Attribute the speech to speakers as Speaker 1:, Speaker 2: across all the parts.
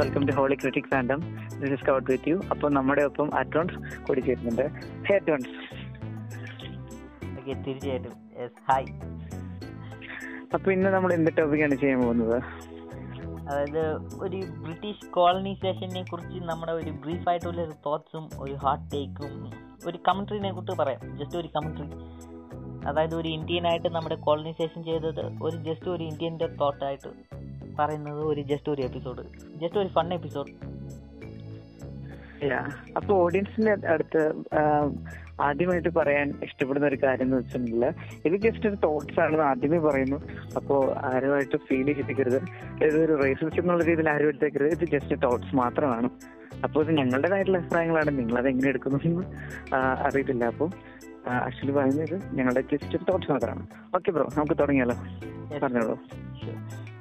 Speaker 1: Welcome to holy critic fandom this is caught with you അപ്പോൾ നമ്മുടെ ഒപ്പം അറ്റോൺസ് കൂടി ചേരുന്നുണ്ട്. ഹേ അറ്റോൺസ്
Speaker 2: ഓക്കെ തീർച്ചയായിട്ടും. ഹായ്
Speaker 1: അപ്പൊ ഇന്ന് നമ്മൾ എന്ത് ടോപ്പിക്കാണ് ചെയ്യാൻ പോകുന്നത്?
Speaker 2: അതായത് ഒരു ബ്രിട്ടീഷ് കോളനൈസേഷനെ കുറിച്ച് നമ്മുടെ ഒരു ബ്രീഫ് ആയിട്ടുള്ള ഒരു തോട്ട്സും ഒരു ഹാർട്ട് ടേക്കും ഒരു കമൻട്രീനെ കുറിച്ച് പറയാം. ജസ്റ്റ് ഒരു കമൻട്രി അതായത് ഒരു ഇന്ത്യൻ ആയിട്ട് നമ്മുടെ കോളനൈസേഷൻ ചെയ്തത് ഒരു ജസ്റ്റ് ഒരു ഇന്ത്യന്റെ തോട്ടായിട്ട് പറയുന്നത് ഒരു ജസ്റ്റ് ഒരു എപ്പിസോഡ് ജസ്റ്റ് ഒരു ഫൺ എപ്പിസോഡ്
Speaker 1: അപ്പൊ ഓഡിയൻസിന്റെ അടുത്ത് ആദ്യമായിട്ട് പറയാൻ ഇഷ്ടപ്പെടുന്ന ഒരു കാര്യം എന്ന് വെച്ചിട്ടുണ്ടെങ്കിൽ ഇത് ജസ്റ്റ് ഒരു തോട്ട്സ് ആണെന്ന് ആദ്യമേ പറയുന്നു. അപ്പോൾ ആരുമായിട്ട് ഫീൽ ചെയ്തിരിക്കരുത്. ഇതൊരു റേസിസ്റ്റ് എന്നുള്ള രീതിയിൽ ആരും എടുത്തേക്കരുത്. ഇത് ജസ്റ്റ് തോട്ട്സ് മാത്രമാണ്. അപ്പോൾ ഇത് ഞങ്ങളുടേതായിട്ടുള്ള അഭിപ്രായങ്ങളാണ്. നിങ്ങൾ അത് എങ്ങനെ എടുക്കുന്നു അറിയത്തില്ല. അപ്പോൾ ആക്ച്വലി പറയുന്നത് ഞങ്ങളുടെ ജസ്റ്റ് തോട്ട്സ് മാത്രമാണ്. ഓക്കെ ബ്രോ നമുക്ക് തുടങ്ങിയാലോ? പറഞ്ഞോളൂ.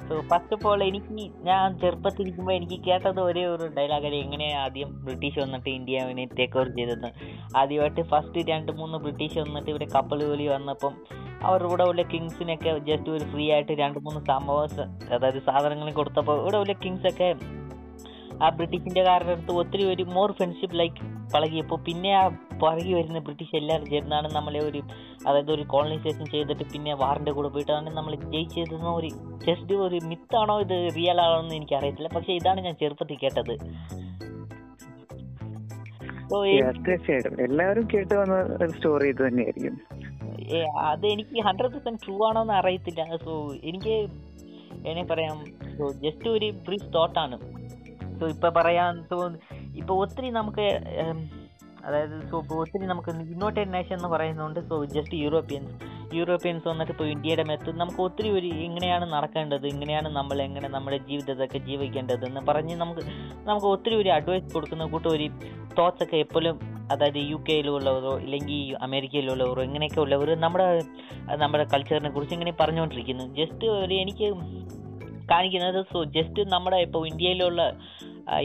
Speaker 2: സോ ഫസ്റ്റ് ഓഫ് ഓൾ എനിക്ക് ഞാൻ ചെറുപ്പത്തിരിക്കുമ്പോൾ എനിക്ക് കേട്ടത് ഒരേ ഒരു ഡയലോഗ് എങ്ങനെയാണ് ആദ്യം ബ്രിട്ടീഷ് വന്നിട്ട് ഇന്ത്യനെ ടേക്ക് ഓവർ ചെയ്തത് ആദ്യമായിട്ട് ഫസ്റ്റ് രണ്ട് മൂന്ന് ബ്രിട്ടീഷ് വന്നിട്ട് ഇവിടെ കപ്പൽ ജോലി വന്നപ്പം അവരുടെ കൂടെ ഉള്ള കിങ്സിനൊക്കെ ജസ്റ്റ് ഒരു ഫ്രീ ആയിട്ട് രണ്ട് മൂന്ന് സംഭവം അതായത് സാധനങ്ങൾ കൊടുത്തപ്പോൾ ഇവിടെ ഉള്ള കിങ്സൊക്കെ ആ ബ്രിട്ടീഷിന്റെ കാരുടെ അടുത്ത് ഒത്തിരി ഒരു മോർ ഫ്രണ്ട്ഷിപ്പ് ലൈക്ക് പഴകിയപ്പോൾ പിന്നെ ആ പഴകി വരുന്ന ബ്രിട്ടീഷ് എല്ലാവരും ചേർന്നാണ് നമ്മളെ ഒരു അതായത് ഒരു കോളനൈസേഷൻ ചെയ്തിട്ട് പിന്നെ വാറിന്റെ കൂടെ പോയിട്ടാണ് നമ്മൾ ജയിച്ചതെന്ന ഒരു ജസ്റ്റ് ഒരു മിത്താണോ ഇത് റിയൽ ആണോ എന്ന് എനിക്ക് അറിയത്തില്ല പക്ഷേ ഇതാണ് ഞാൻ ചെറുപ്പത്തിൽ കേട്ടത്.
Speaker 1: തീർച്ചയായിട്ടും. എല്ലാവരും കേട്ട് വന്ന സ്റ്റോറി ഇത് തന്നെയായിരിക്കും.
Speaker 2: അത് എനിക്ക് ഹൺഡ്രഡ് പെർസെന്റ് ട്രൂ ആണോ എന്ന് അറിയത്തില്ല. സോ എനിക്ക് എന്നെ പറയാം? ജസ്റ്റ് ഒരു ബ്രീഫ് തോട്ടാണ് സോ ഇപ്പൊ പറയാൻ തോന്നുന്നു ഇപ്പൊ ഒത്തിരി നമുക്ക് അതായത് സോ ഇപ്പൊ ഒത്തിരി നമുക്ക് യുണൈറ്റഡ് നേഷൻ എന്ന് പറയുന്നുണ്ട് സോ ജസ്റ്റ് യൂറോപ്യൻസ് യൂറോപ്യൻസ് വന്നിട്ട് ഇപ്പോൾ ഇന്ത്യയുടെ മെത്ത് നമുക്ക് ഒത്തിരി ഒരു ഇങ്ങനെയാണ് നടക്കേണ്ടത് ഇങ്ങനെയാണ് നമ്മൾ എങ്ങനെ നമ്മുടെ ജീവിതത്തൊക്കെ ജീവിക്കേണ്ടത് എന്ന് പറഞ്ഞ് നമുക്ക് നമുക്ക് ഒത്തിരി ഒരു അഡ്വൈസ് കൊടുക്കുന്ന കൂട്ടം ഒരു തോട്ട്സ് ഒക്കെ എപ്പോഴും അതായത് യു കെയിലുള്ളവരോ ഇല്ലെങ്കിൽ അമേരിക്കയിലുള്ളവരോ ഇങ്ങനെയൊക്കെ ഉള്ളവർ നമ്മുടെ നമ്മുടെ കൾച്ചറിനെ കുറിച്ച് ഇങ്ങനെ പറഞ്ഞുകൊണ്ടിരിക്കുന്നു ജസ്റ്റ് ഒരു എനിക്ക് കാണിക്കുന്നത്. സോ ജസ്റ്റ് നമ്മുടെ ഇപ്പോൾ ഇന്ത്യയിലുള്ള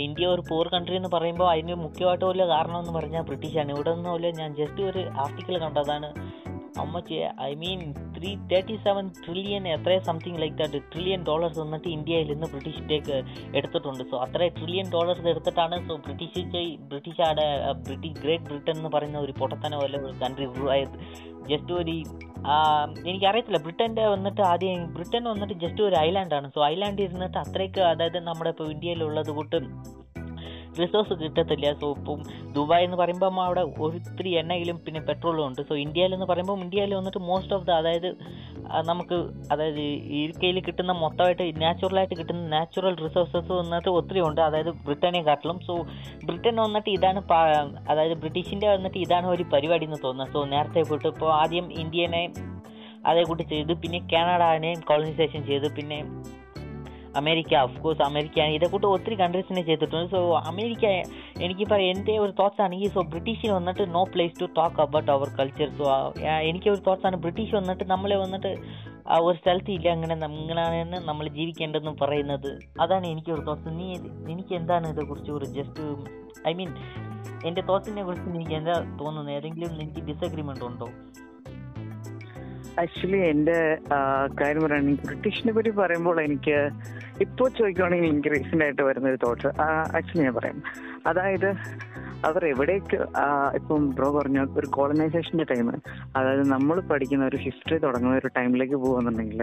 Speaker 2: ഇന്ത്യ ഒരു പൂർ കൺട്രി എന്ന് പറയുമ്പോൾ അതിന് മുഖ്യമായിട്ടുള്ള കാരണം എന്ന് പറഞ്ഞാൽ ബ്രിട്ടീഷാണ്. ഇവിടെ നിന്നുമല്ല ഞാൻ ജസ്റ്റ് ഒരു ആർട്ടിക്കിൾ കണ്ടതാണ്. അമ്മച്ച് I mean three thirty seven trillion എത്ര something like that trillion dollars വന്നിട്ട് ഇന്ത്യയിൽ നിന്ന് ബ്രിട്ടീഷിലേക്ക് എടുത്തിട്ടുണ്ട്. സോ അത്ര ട്രില്യൺ ഡോളേഴ്സ് എടുത്തിട്ടാണ് സോ ബ്രിട്ടീഷ് ബ്രിട്ടീഷാടെ ബ്രിട്ടീഷ് ബ്രിട്ടീഷ് ഗ്രേറ്റ് ബ്രിട്ടൻ എന്ന് പറയുന്ന ഒരു പൊട്ടത്തന പോലെ ഒരു കൺട്രി ജസ്റ്റ് ഒരു എനിക്കറിയത്തില്ല ബ്രിട്ടന്റെ വന്നിട്ട് ആദ്യം ബ്രിട്ടൻ വന്നിട്ട് ജസ്റ്റ് ഒരു ഐലാൻഡാണ് സോ ഐലാൻഡ് ഇരുന്നിട്ട് അത്രയ്ക്ക് അതായത് നമ്മുടെ ഇപ്പോൾ ഇന്ത്യയിലുള്ളത് കൂട്ട് റിസോഴ്സ് കിട്ടത്തില്ല. സോ ഇപ്പം ദുബായ് എന്ന് പറയുമ്പോൾ അവിടെ ഒത്തിരി എണ്ണയിലും പിന്നെ പെട്രോളും ഉണ്ട്. സോ ഇന്ത്യയിൽ എന്ന് പറയുമ്പോൾ ഇന്ത്യയിൽ വന്നിട്ട് മോസ്റ്റ് ഓഫ് ദ അതായത് നമുക്ക് അതായത് ഇരിക്കയിൽ കിട്ടുന്ന മൊത്തമായിട്ട് നാച്ചുറലായിട്ട് കിട്ടുന്ന നാച്ചുറൽ റിസോഴ്സസ് വന്നിട്ട് ഒത്തിരി ഉണ്ട്. അതായത് ബ്രിട്ടനെ കാട്ടിലും സോ ബ്രിട്ടൻ വന്നിട്ട് ഇതാണ് അതായത് ബ്രിട്ടീഷിന്റെ വന്നിട്ട് ഇതാണ് ഒരു പരിപാടി എന്ന് തോന്നുന്നത്. സോ നേരത്തെ പോയിട്ട് ഇപ്പോൾ ആദ്യം ഇന്ത്യനെ അതേ കൂട്ടി ചെയ്തു പിന്നെ കാനഡാനെയും കോളനൈസേഷൻ ചെയ്തു പിന്നെ അമേരിക്ക ഓഫ് കോഴ്സ് അമേരിക്ക ഇതേ കൂട്ട് ഒത്തിരി കൺട്രീസിനെ ചെയ്തിട്ടുണ്ട്. സോ അമേരിക്ക എനിക്ക് എനിക്കിപ്പോൾ എന്റെ ഒരു തോട്ട്സ് ആണെങ്കിൽ സോ ബ്രിട്ടീഷിന് വന്നിട്ട് no place to talk about our culture so എനിക്ക് ഒരു തോട്ട്സ് ആണ്. ബ്രിട്ടീഷ് വന്നിട്ട് നമ്മളെ വന്നിട്ട് ആ ഒരു സ്ഥലത്ത് ഇല്ല. അങ്ങനെ നം- ഇങ്ങനെയാണ് നമ്മൾ ജീവിക്കേണ്ടതെന്ന് പറയുന്നത്. അതാണ് എനിക്ക് ഒരു തോട്ട്സ് നീ എനിക്ക് എന്താണ് ഇതേക്കുറിച്ച് ഒരു ജസ്റ്റ് ഐ മീൻ എന്റെ തോട്ട്സിനെ കുറിച്ച് എനിക്ക് എന്താ തോന്നുന്നത്? ഏതെങ്കിലും എനിക്ക് ഡിസഗ്രിമെന്റ് ഉണ്ടോ?
Speaker 1: ആക്ച്വലി എന്റെ കാര്യം പറയുകയാണെങ്കിൽ ബ്രിട്ടീഷിനെ പറ്റി പറയുമ്പോൾ എനിക്ക് ഇപ്പോൾ ചോദിക്കുകയാണെങ്കിൽ ഇൻക്രീസിന്റെ ആയിട്ട് വരുന്ന ഒരു തോട്ട് ആക്ച്വലി ഞാൻ പറയാം. അതായത് അവർ എവിടേക്ക് ഇപ്പം ബ്രോ പറഞ്ഞ ഒരു കോളനൈസേഷന്റെ ടൈം അതായത് നമ്മൾ പഠിക്കുന്ന ഒരു ഹിസ്റ്ററി തുടങ്ങുന്ന ഒരു ടൈമിലേക്ക് പോകുന്നുണ്ടെങ്കിൽ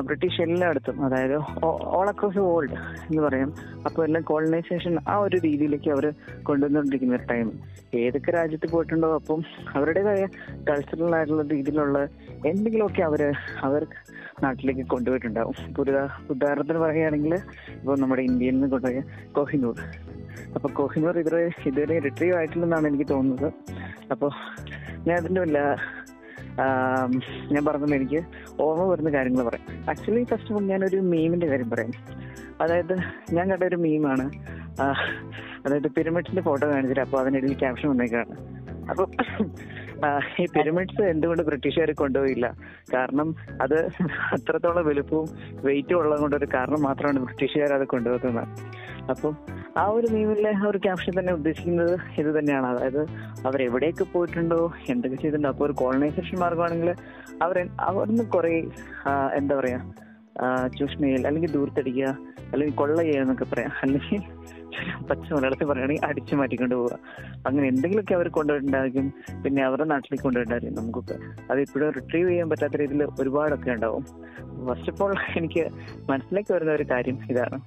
Speaker 1: ബ്രിട്ടീഷ് എല്ലായിടത്തും അതായത് ഓൾ അക്രോസ് വേൾഡ് എന്ന് പറയും. അപ്പോൾ എല്ലാം കോളനൈസേഷൻ ആ ഒരു രീതിയിലേക്ക് അവർ കൊണ്ടുവന്നുകൊണ്ടിരിക്കുന്ന ഒരു ടൈം ഏതൊക്കെ രാജ്യത്ത് പോയിട്ടുണ്ടോ അപ്പം അവരുടേതായ കൾച്ചറൽ ആയിട്ടുള്ള രീതിയിലുള്ള എന്തെങ്കിലുമൊക്കെ അവർ അവർ നാട്ടിലേക്ക് കൊണ്ടുപോയിട്ടുണ്ടാവും. ഉദാഹരണത്തിന് പറയുകയാണെങ്കിൽ ഇപ്പോൾ നമ്മുടെ ഇന്ത്യയിൽ നിന്ന് കൊണ്ടുപോയ കോഹിനൂർ. അപ്പൊ കോഹിനൂർ ഇതുവരെ ഇതുവരെ റിട്രീവ് ആയിട്ടില്ലെന്നാണ് എനിക്ക് തോന്നുന്നത്. അപ്പോൾ ഞാൻ അതിന്റെ വല്ല ഞാൻ പറഞ്ഞത് എനിക്ക് ഓർമ്മ വരുന്ന കാര്യങ്ങൾ പറയാം. ആക്ച്വലി ഫസ്റ്റ് ഓഫ് ഓൾ ഞാനൊരു മീമിന്റെ കാര്യം പറയാം. അതായത് ഞാൻ കണ്ട ഒരു മീമാണ് അതായത് പിരമിഡ്സിന്റെ ഫോട്ടോ കാണിച്ചിട്ട് അപ്പോൾ അതിനിടയിൽ ക്യാപ്ഷൻ വന്നേക്കാണ്. അപ്പൊ ആ, ഈ പിരമിഡ്സ് എന്തുകൊണ്ട് ബ്രിട്ടീഷുകാർ കൊണ്ടുപോയില്ല? കാരണം അത് അത്രത്തോളം വലുപ്പവും വെയിറ്റും ഉള്ളത് കൊണ്ട് ഒരു കാരണം മാത്രമാണ് ബ്രിട്ടീഷുകാർ അത് കൊണ്ടുപോകുന്നത്. അപ്പം ആ ഒരു മീമിലെ ആ ഒരു ക്യാപ്ഷൻ തന്നെ ഉദ്ദേശിക്കുന്നത് ഇത് തന്നെയാണ്. അതായത് അവർ എവിടെയൊക്കെ പോയിട്ടുണ്ടോ എന്തൊക്കെ ചെയ്തിട്ടുണ്ടോ അപ്പോൾ ഒരു കോളനൈസേഷൻ മാർഗമാണെങ്കിൽ അവർ അവിടുന്ന് കുറേ എന്താ പറയുക ചൂഷണയിൽ അല്ലെങ്കിൽ ദൂരത്തടിക്കുക അല്ലെങ്കിൽ കൊള്ള ചെയ്യാന്നൊക്കെ പറയാം. അല്ലെങ്കിൽ പച്ച മലയാളത്തിൽ പറയുകയാണെങ്കിൽ അടിച്ചു മാറ്റിക്കൊണ്ട് പോവുക. അങ്ങനെ എന്തെങ്കിലുമൊക്കെ അവർ കൊണ്ടുപോയിട്ടുണ്ടാകും പിന്നെ അവരുടെ നാട്ടിലേക്ക് കൊണ്ടുപോയിട്ടുണ്ടായിരിക്കും നമുക്കൊക്കെ. അത് ഇപ്പോഴും റിട്രീവ് ചെയ്യാൻ പറ്റാത്ത രീതിയിൽ ഒരുപാടൊക്കെ ഉണ്ടാവും. ഫസ്റ്റ് ഓഫ് ഓൾ എനിക്ക് മനസ്സിലേക്ക് വരുന്ന ഒരു കാര്യം ഇതാണ്.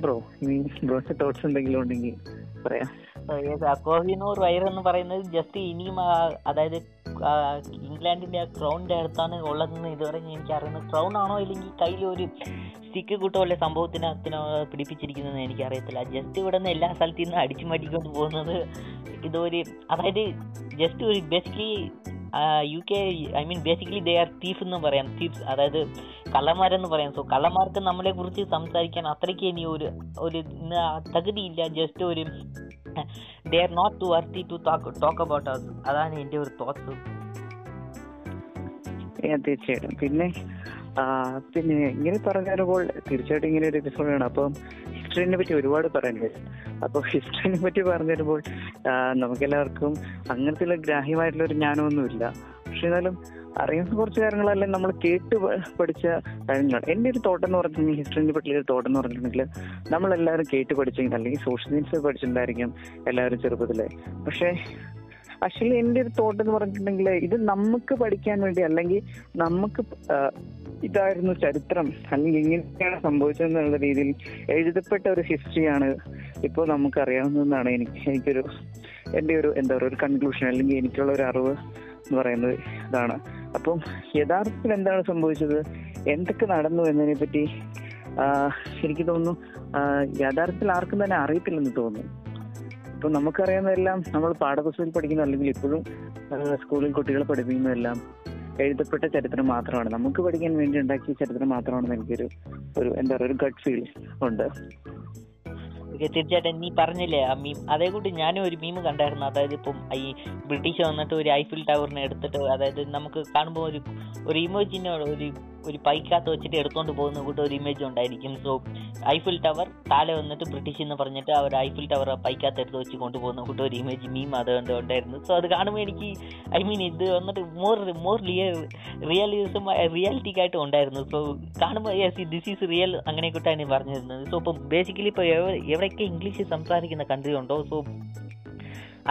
Speaker 1: ബ്രോ ഇനി തോട്ട്സ് എന്തെങ്കിലും ഉണ്ടെങ്കിൽ പറയാം.
Speaker 2: കോഹിനൂർ വയർ എന്ന് പറയുന്നത് ജസ്റ്റ് ഇനിയും അതായത് ആ, ഇംഗ്ലണ്ടിന്റെ ആ ക്രൗണിന്റെ അടുത്താണ് ഉള്ളതെന്ന് ഇതുവരെ എനിക്ക് അറിയുന്നത് ക്രൗൺ ആണോ ഇല്ലെങ്കിൽ കയ്യിൽ ഒരു സ്റ്റിക്ക് കൂട്ടോ അല്ലെ സംഭവത്തിനകത്തിനോ പിടിപ്പിച്ചിരിക്കുന്നതെന്ന് എനിക്കറിയത്തില്ല. ജസ്റ്റ് ഇവിടെ നിന്ന് എല്ലാ സ്ഥലത്തു നിന്ന് അടിച്ചു പോകുന്നത് ഇതൊരു അതായത് ജസ്റ്റ് ഒരു basically U K I mean basically they are thief എന്ന് പറയാം. തീഫ് അതായത് കള്ളന്മാരെന്ന് പറയാം. സോ കള്ളന്മാർക്ക് നമ്മളെ കുറിച്ച് സംസാരിക്കാൻ അത്രയ്ക്ക് ഇനി ഒരു ഒരു തകുതിയില്ല. ജസ്റ്റ് ഒരു they are not to worthy to talk talk about us. അതാണ് എന്റെ ഒരു തോട്ട്സ്
Speaker 1: തീർച്ചയായിട്ടും. പിന്നെ പിന്നെ ഇങ്ങനെ പറഞ്ഞപ്പോൾ തീർച്ചയായിട്ടും ഇങ്ങനെ ഒരു എപ്പിസോഡ് ആണ് അപ്പം ഹിസ്റ്ററിനെ പറ്റി ഒരുപാട് പറയാൻ വരും അപ്പോൾ ഹിസ്റ്ററിനെ പറ്റി പറഞ്ഞു തരുമ്പോൾ നമുക്കെല്ലാവർക്കും അങ്ങനത്തെ ഗ്രാഹ്യമായിട്ടുള്ള ഒരു ജ്ഞാനമൊന്നുമില്ല. പക്ഷെ എന്നാലും അറിയുന്ന കുറച്ച് കാര്യങ്ങളല്ലേ നമ്മൾ കേട്ട് പഠിച്ച കാര്യങ്ങളാണ്. എന്റെ ഒരു തോട്ടം എന്ന് പറഞ്ഞിട്ടുണ്ടെങ്കിൽ ഹിസ്റ്ററിന്റെ പറ്റിയ ഒരു തോട്ടം എന്ന് പറഞ്ഞിട്ടുണ്ടെങ്കിൽ നമ്മളെല്ലാവരും കേട്ട് പഠിച്ചെങ്കിൽ അല്ലെങ്കിൽ സോഷ്യൽ സയൻസ് പഠിച്ചിട്ടുണ്ടായിരിക്കും എല്ലാവരും ചെറുപ്പത്തിലെ. പക്ഷേ ആക്ച്വലി എന്റെ ഒരു തോട്ടം എന്ന് പറഞ്ഞിട്ടുണ്ടെങ്കിൽ ഇത് നമുക്ക് പഠിക്കാൻ വേണ്ടി അല്ലെങ്കിൽ നമുക്ക് ഇതായിരുന്നു ചരിത്രം. അല്ലെങ്കിൽ ഇങ്ങനെയാണ് സംഭവിച്ചതെന്നുള്ള രീതിയിൽ എഴുതപ്പെട്ട ഒരു ഹിസ്റ്ററിയാണ് ഇപ്പോൾ നമുക്ക് അറിയാവുന്നതെന്നാണ് എനിക്ക് എനിക്കൊരു എന്റെ ഒരു എന്താ പറയുക ഒരു കൺക്ലൂഷൻ അല്ലെങ്കിൽ എനിക്കുള്ള ഒരു അറിവ് എന്ന് പറയുന്നത് ഇതാണ്. അപ്പം യഥാർത്ഥത്തിൽ എന്താണ് സംഭവിച്ചത്? എന്തൊക്കെ നടന്നു എന്നതിനെ പറ്റി എനിക്ക് തോന്നുന്നു യഥാർത്ഥത്തിൽ ആർക്കും തന്നെ അറിയത്തില്ലെന്ന് തോന്നുന്നു. ഇപ്പൊ നമുക്കറിയാവുന്നതെല്ലാം നമ്മൾ പാഠപുസ്തകത്തിൽ പഠിക്കുന്ന അല്ലെങ്കിൽ ഇപ്പോഴും സ്കൂളിൽ കുട്ടികളെ പഠിപ്പിക്കുന്നതെല്ലാം എഴുതപ്പെട്ട ചരിത്രം മാത്രമാണ്. നമുക്ക് പഠിക്കാൻ വേണ്ടി ഉണ്ടാക്കിയ ചരിത്രം മാത്രമാണെന്ന് എനിക്കൊരു ഒരു എന്താ പറയുക ഒരു ഗഡ് ഫീൽ ഉണ്ട്.
Speaker 2: തീർച്ചയായിട്ടും നീ പറഞ്ഞില്ലേ? ആ മീം അതേ കൂട്ടി ഞാനും ഒരു മീം കണ്ടായിരുന്നു. അതായത് ഇപ്പം ഈ ബ്രിട്ടീഷ് വന്നിട്ട് ഒരു ഐഫിൽ ടവറിനെ എടുത്തിട്ട് അതായത് നമുക്ക് കാണുമ്പോൾ ഒരു ഒരു ഇമോജിനോട് ഒരു ഒരു പൈക്കകത്ത് വെച്ചിട്ട് എടുത്തോണ്ട് പോകുന്ന കൂട്ട് ഒരു ഇമേജ് ഉണ്ടായിരിക്കും. സോ ഐഫിൽ ടവർ താഴെ വന്നിട്ട് ബ്രിട്ടീഷ് എന്ന് പറഞ്ഞിട്ട് അവർ ഐഫിൽ ടവർ പൈക്കകത്ത് എടുത്ത് വെച്ച് കൊണ്ടുപോകുന്ന കൂട്ട് ഒരു ഇമേജ് മീം അതുകൊണ്ട് ഉണ്ടായിരുന്നു. സോ അത് കാണുമ്പോൾ എനിക്ക് ഐ മീൻ ഇത് വന്നിട്ട് മോർ മോർ റിയൽ റിയലിസം റിയാലിറ്റിക്ക് ആയിട്ട് ഉണ്ടായിരുന്നു. സോ കാണുമ്പോൾ യെസ് ദിസ് ഈസ് റിയൽ അങ്ങനെ കൂട്ടാണ് പറഞ്ഞിരുന്നത്. സോ ഇപ്പം ബേസിക്കലി ഇപ്പോൾ എവിടെയൊക്കെ ഇംഗ്ലീഷ് സംസാരിക്കുന്ന കൺട്രി ഉണ്ടോ? സോ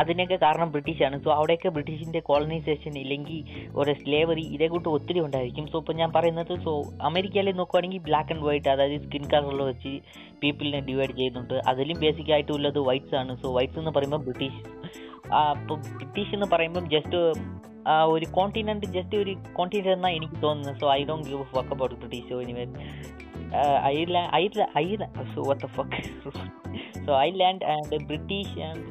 Speaker 2: അതിനൊക്കെ കാരണം ബ്രിട്ടീഷാണ്. സോ അവിടെയൊക്കെ ബ്രിട്ടീഷിന്റെ കോളനൈസേഷൻ ഇല്ലെങ്കിൽ ഒരു സ്ലേവറി ഇതേ കൂട്ട് ഒത്തിരി ഉണ്ടായിരിക്കും. സോ ഇപ്പോൾ ഞാൻ പറയുന്നത് സോ അമേരിക്കയിൽ നോക്കുവാണെങ്കിൽ ബ്ലാക്ക് ആൻഡ് വൈറ്റ് അതായത് സ്കിൻ കളറിൽ വെച്ച് പീപ്പിളിനെ ഡിവൈഡ് ചെയ്യുന്നുണ്ട്. അതിലും ബേസിക് ആയിട്ടുള്ളത് വൈറ്റ്സ് ആണ്. സോ വൈറ്റ്സ് എന്ന് പറയുമ്പോൾ ബ്രിട്ടീഷ്. അപ്പോൾ ബ്രിട്ടീഷ് എന്ന് പറയുമ്പം ജസ്റ്റ് ഒരു കോണ്ടിനെന്റ് ജസ്റ്റ് ഒരു കോണ്ടിനെന്റ് എന്നാണ് എനിക്ക് തോന്നുന്നത്. So I don't give fuck about British so anyway I I ire so what fuck so island and British and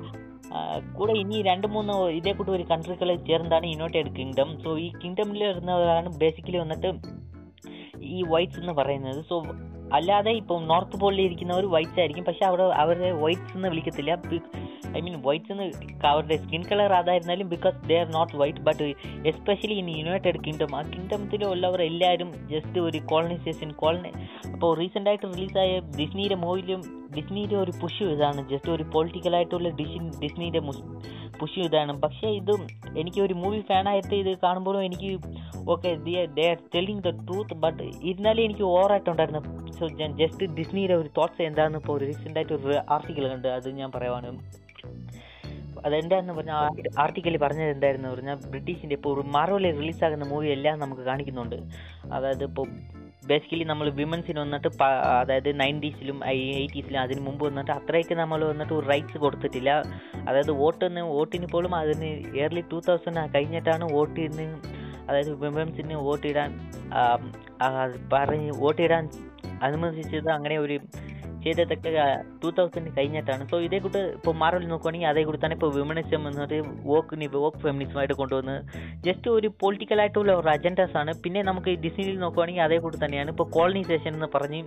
Speaker 2: കൂടെ ഇനി രണ്ട് മൂന്ന് ഇതേ കൂട്ട് ഒരു കൺട്രികൾ ചേർന്നതാണ് യുണൈറ്റഡ് കിങ്ഡം സോ ഈ കിങ്ഡമിൽ വരുന്നവരാണ് ബേസിക്കലി വന്നിട്ട് ഈ വൈറ്റ്സ് എന്ന് പറയുന്നത്. സോ അല്ലാതെ ഇപ്പം നോർത്ത് പോളിൽ ഇരിക്കുന്നവർ വൈറ്റ്സ് ആയിരിക്കും. പക്ഷെ അവിടെ അവരെ വൈറ്റ്സ് എന്ന് വിളിക്കത്തില്ല. ഐ മീൻ വൈറ്റ്സ് എന്ന് അവരുടെ skin colour അതായിരുന്നാലും because they are not white but especially in United Kingdom ആ കിങ്ഡത്തിലുള്ളവർ എല്ലാവരും ജസ്റ്റ് ഒരു കോളനൈസേഷൻ കോളനി അപ്പോൾ റീസെന്റ് ആയിട്ട് റിലീസായ ഡിസ്നിയുടെ മൂവിയിലും ഡിസ്നിയുടെ ഒരു പുഷ് ഇതാണ്. ജസ്റ്റ് ഒരു പൊളിറ്റിക്കലായിട്ടുള്ള ഡിസി ഡിസ്നിയുടെ പുഷ് ഇതാണ്. പക്ഷേ ഇത് എനിക്ക് ഒരു മൂവി ഫാനായിട്ട് ഇത് കാണുമ്പോഴും എനിക്ക് okay they are telling the truth but ഇരുന്നാലും എനിക്ക് ഓവറായിട്ടുണ്ടായിരുന്നു സോ ഞാൻ ജസ്റ്റ് ഡിസ്നിയുടെ ഒരു തോട്ട്സ് എന്താണെന്ന് ഇപ്പോൾ ഒരു റീസെന്റായിട്ട് ഒരു ആർട്ടിക്കിൾ കണ്ട് അത് ഞാൻ പറയുവാണ്. അതെന്താന്ന് പറഞ്ഞാൽ ആർട്ടിക്കലിൽ പറഞ്ഞത് എന്തായിരുന്നു പറഞ്ഞാൽ ബ്രിട്ടീഷിന്റെ ഇപ്പോൾ മാർവലിൽ റിലീസാകുന്ന മൂവി എല്ലാം നമുക്ക് കാണിക്കുന്നുണ്ട്. അതായത് ഇപ്പോൾ ബേസിക്കലി നമ്മൾ വിമൻസിന് വന്നിട്ട് അതായത് നയന്റീസിലും എയ്റ്റീസിലും അതിന് മുമ്പ് വന്നിട്ട് അത്രയ്ക്ക് നമ്മൾ വന്നിട്ട് ഒരു റൈറ്റ്സ് കൊടുത്തിട്ടില്ല. അതായത് വോട്ടിന് വോട്ടിന് പോലും അതിന് ഇയർലി ടൂ തൗസൻഡ് കഴിഞ്ഞിട്ടാണ് വോട്ടിന് അതായത് വിമൻസിന് വോട്ടിടാൻ പറഞ്ഞ് വോട്ടിടാൻ അനുമതിച്ചത്. അങ്ങനെ ഒരു ചെയ്തതൊക്കെ ടൂ തൗസൻഡ് കഴിഞ്ഞിട്ടാണ്. സോ ഇതേ കൂട്ട് ഇപ്പോൾ മാറൽ നോക്കുവാണെങ്കിൽ അതേ കൂടി തന്നെ ഇപ്പോൾ വിമനിസം എന്നത് വോക്ക് വോക്ക് ഫെമിനിസമായിട്ട് കൊണ്ടുവന്ന് ജസ്റ്റ് ഒരു പൊളിറ്റിക്കൽ ആയിട്ടുള്ള ഒരു അജൻഡാസ് ആണ്. പിന്നെ നമുക്ക് ഡിസ്നിയിൽ നോക്കുവാണെങ്കിൽ അതേ കൂടി തന്നെയാണ്. ഇപ്പോൾ കോളനൈസേഷൻ എന്ന് പറഞ്ഞ്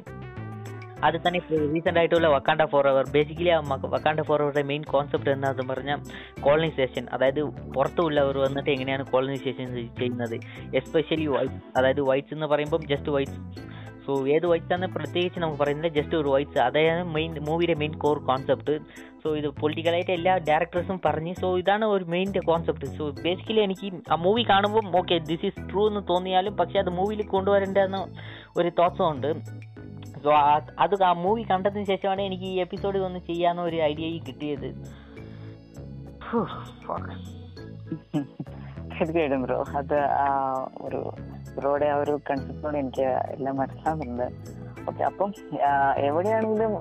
Speaker 2: അത് തന്നെ റീസെന്റ് ആയിട്ടുള്ള വക്കാണ്ട ഫോർ അവർ ബേസിക്കലി ആ വക്കാണ്ട ഫോർ അവറുടെ മെയിൻ കോൺസെപ്റ്റ് എന്താണെന്ന് പറഞ്ഞാൽ കോളനൈസേഷൻ അതായത് പുറത്തുള്ളവർ വന്നിട്ട് എങ്ങനെയാണ് കോളനൈസേഷൻ ചെയ്യുന്നത്? എസ്പെഷ്യലി വൈറ്റ് അതായത് വൈറ്റ്സ് എന്ന് പറയുമ്പം ജസ്റ്റ് വൈറ്റ് സോ ഏത് വൈറ്റ്സ് ആണ് പ്രത്യേകിച്ച് നമുക്ക് പറയുന്നില്ല. ജസ്റ്റ് ഒരു വൈറ്റ്സ് അതായത് മെയിൻ മൂവിയുടെ മെയിൻ കോർ കോൺസെപ്റ്റ് സോ ഇത് പൊളിറ്റിക്കലായിട്ട് എല്ലാ ഡയറക്ടേഴ്സും പറഞ്ഞ്. സോ ഇതാണ് ഒരു മെയിന്റെ കോൺസെപ്റ്റ് സോ ബേസിക്കലി എനിക്ക് ആ മൂവി കാണുമ്പോൾ ഓക്കെ ദിസ് ഈസ് ട്രൂ എന്ന് തോന്നിയാലും പക്ഷേ അത് മൂവിയിൽ കൊണ്ടുവരേണ്ടെന്ന് ഒരു തോട്ട്സും ഉണ്ട്. സോ അത് ആ മൂവി കണ്ടതിന് ശേഷമാണ് എനിക്ക് ഈ എപ്പിസോഡ് ഒന്ന് ചെയ്യാവുന്ന ഒരു ഐഡിയ കിട്ടിയത്.
Speaker 1: തീർച്ചയായിട്ടും ബ്രോ അത് ഒരു ബ്രോയുടെ ആ ഒരു കൺസെപ്റ്റോട് എനിക്ക് എല്ലാം മനസ്സിലാകുന്നുണ്ട് ഓക്കെ അപ്പം എവിടെയാണെങ്കിലും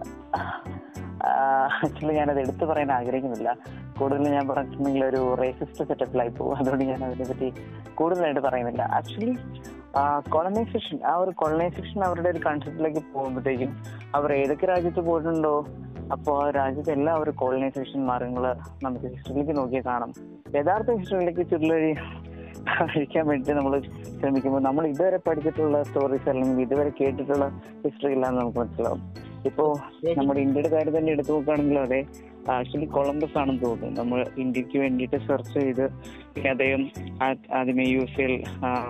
Speaker 1: ആക്ച്വലി ഞാനത് എടുത്തു പറയാൻ ആഗ്രഹിക്കുന്നില്ല. കൂടുതൽ ഞാൻ പറഞ്ഞിട്ടുണ്ടെങ്കിൽ ഒരു റേസിസ്റ്റ് സെറ്റപ്പിലായി പോകും. അതുകൊണ്ട് ഞാൻ അതിനെപ്പറ്റി കൂടുതലായിട്ട് പറയുന്നില്ല. ആക്ച്വലി കൊളനൈസേഷൻ ആ ഒരു കൊളനൈസേഷൻ അവരുടെ ഒരു കൺസെപ്റ്റിലേക്ക് പോകുമ്പോഴത്തേക്കും അവർ ഏതൊക്കെ രാജ്യത്ത് പോയിട്ടുണ്ടോ? അപ്പോൾ ആ രാജ്യത്തെ എല്ലാ ഒരു കോളനൈസേഷൻ മാർഗങ്ങൾ നമുക്ക് ഹിസ്റ്ററിയിലേക്ക് നോക്കിയാൽ കാണാം. യഥാർത്ഥ ഹിസ്റ്ററിയിലേക്ക് ചുരുളി അഴിക്കാൻ വേണ്ടി നമ്മൾ ശ്രമിക്കുമ്പോൾ നമ്മൾ ഇതുവരെ പഠിച്ചിട്ടുള്ള സ്റ്റോറീസ് അല്ലെങ്കിൽ ഇതുവരെ കേട്ടിട്ടുള്ള ഹിസ്റ്ററി ഇല്ലാന്ന് നമുക്ക് മനസ്സിലാവും. ഇപ്പോ നമ്മുടെ ഇന്ത്യയുടെ കാര്യം തന്നെ എടുത്തു നോക്കുകയാണെങ്കിൽ അതെ ആക്ച്വലി കൊളംബസ് ആണെന്ന് തോന്നുന്നു. നമ്മൾ ഇന്ത്യയ്ക്ക് വേണ്ടിയിട്ട് സെർച്ച് ചെയ്ത് പിന്നെ അദ്ദേഹം ആദ്യമേ യു എസ് എൽ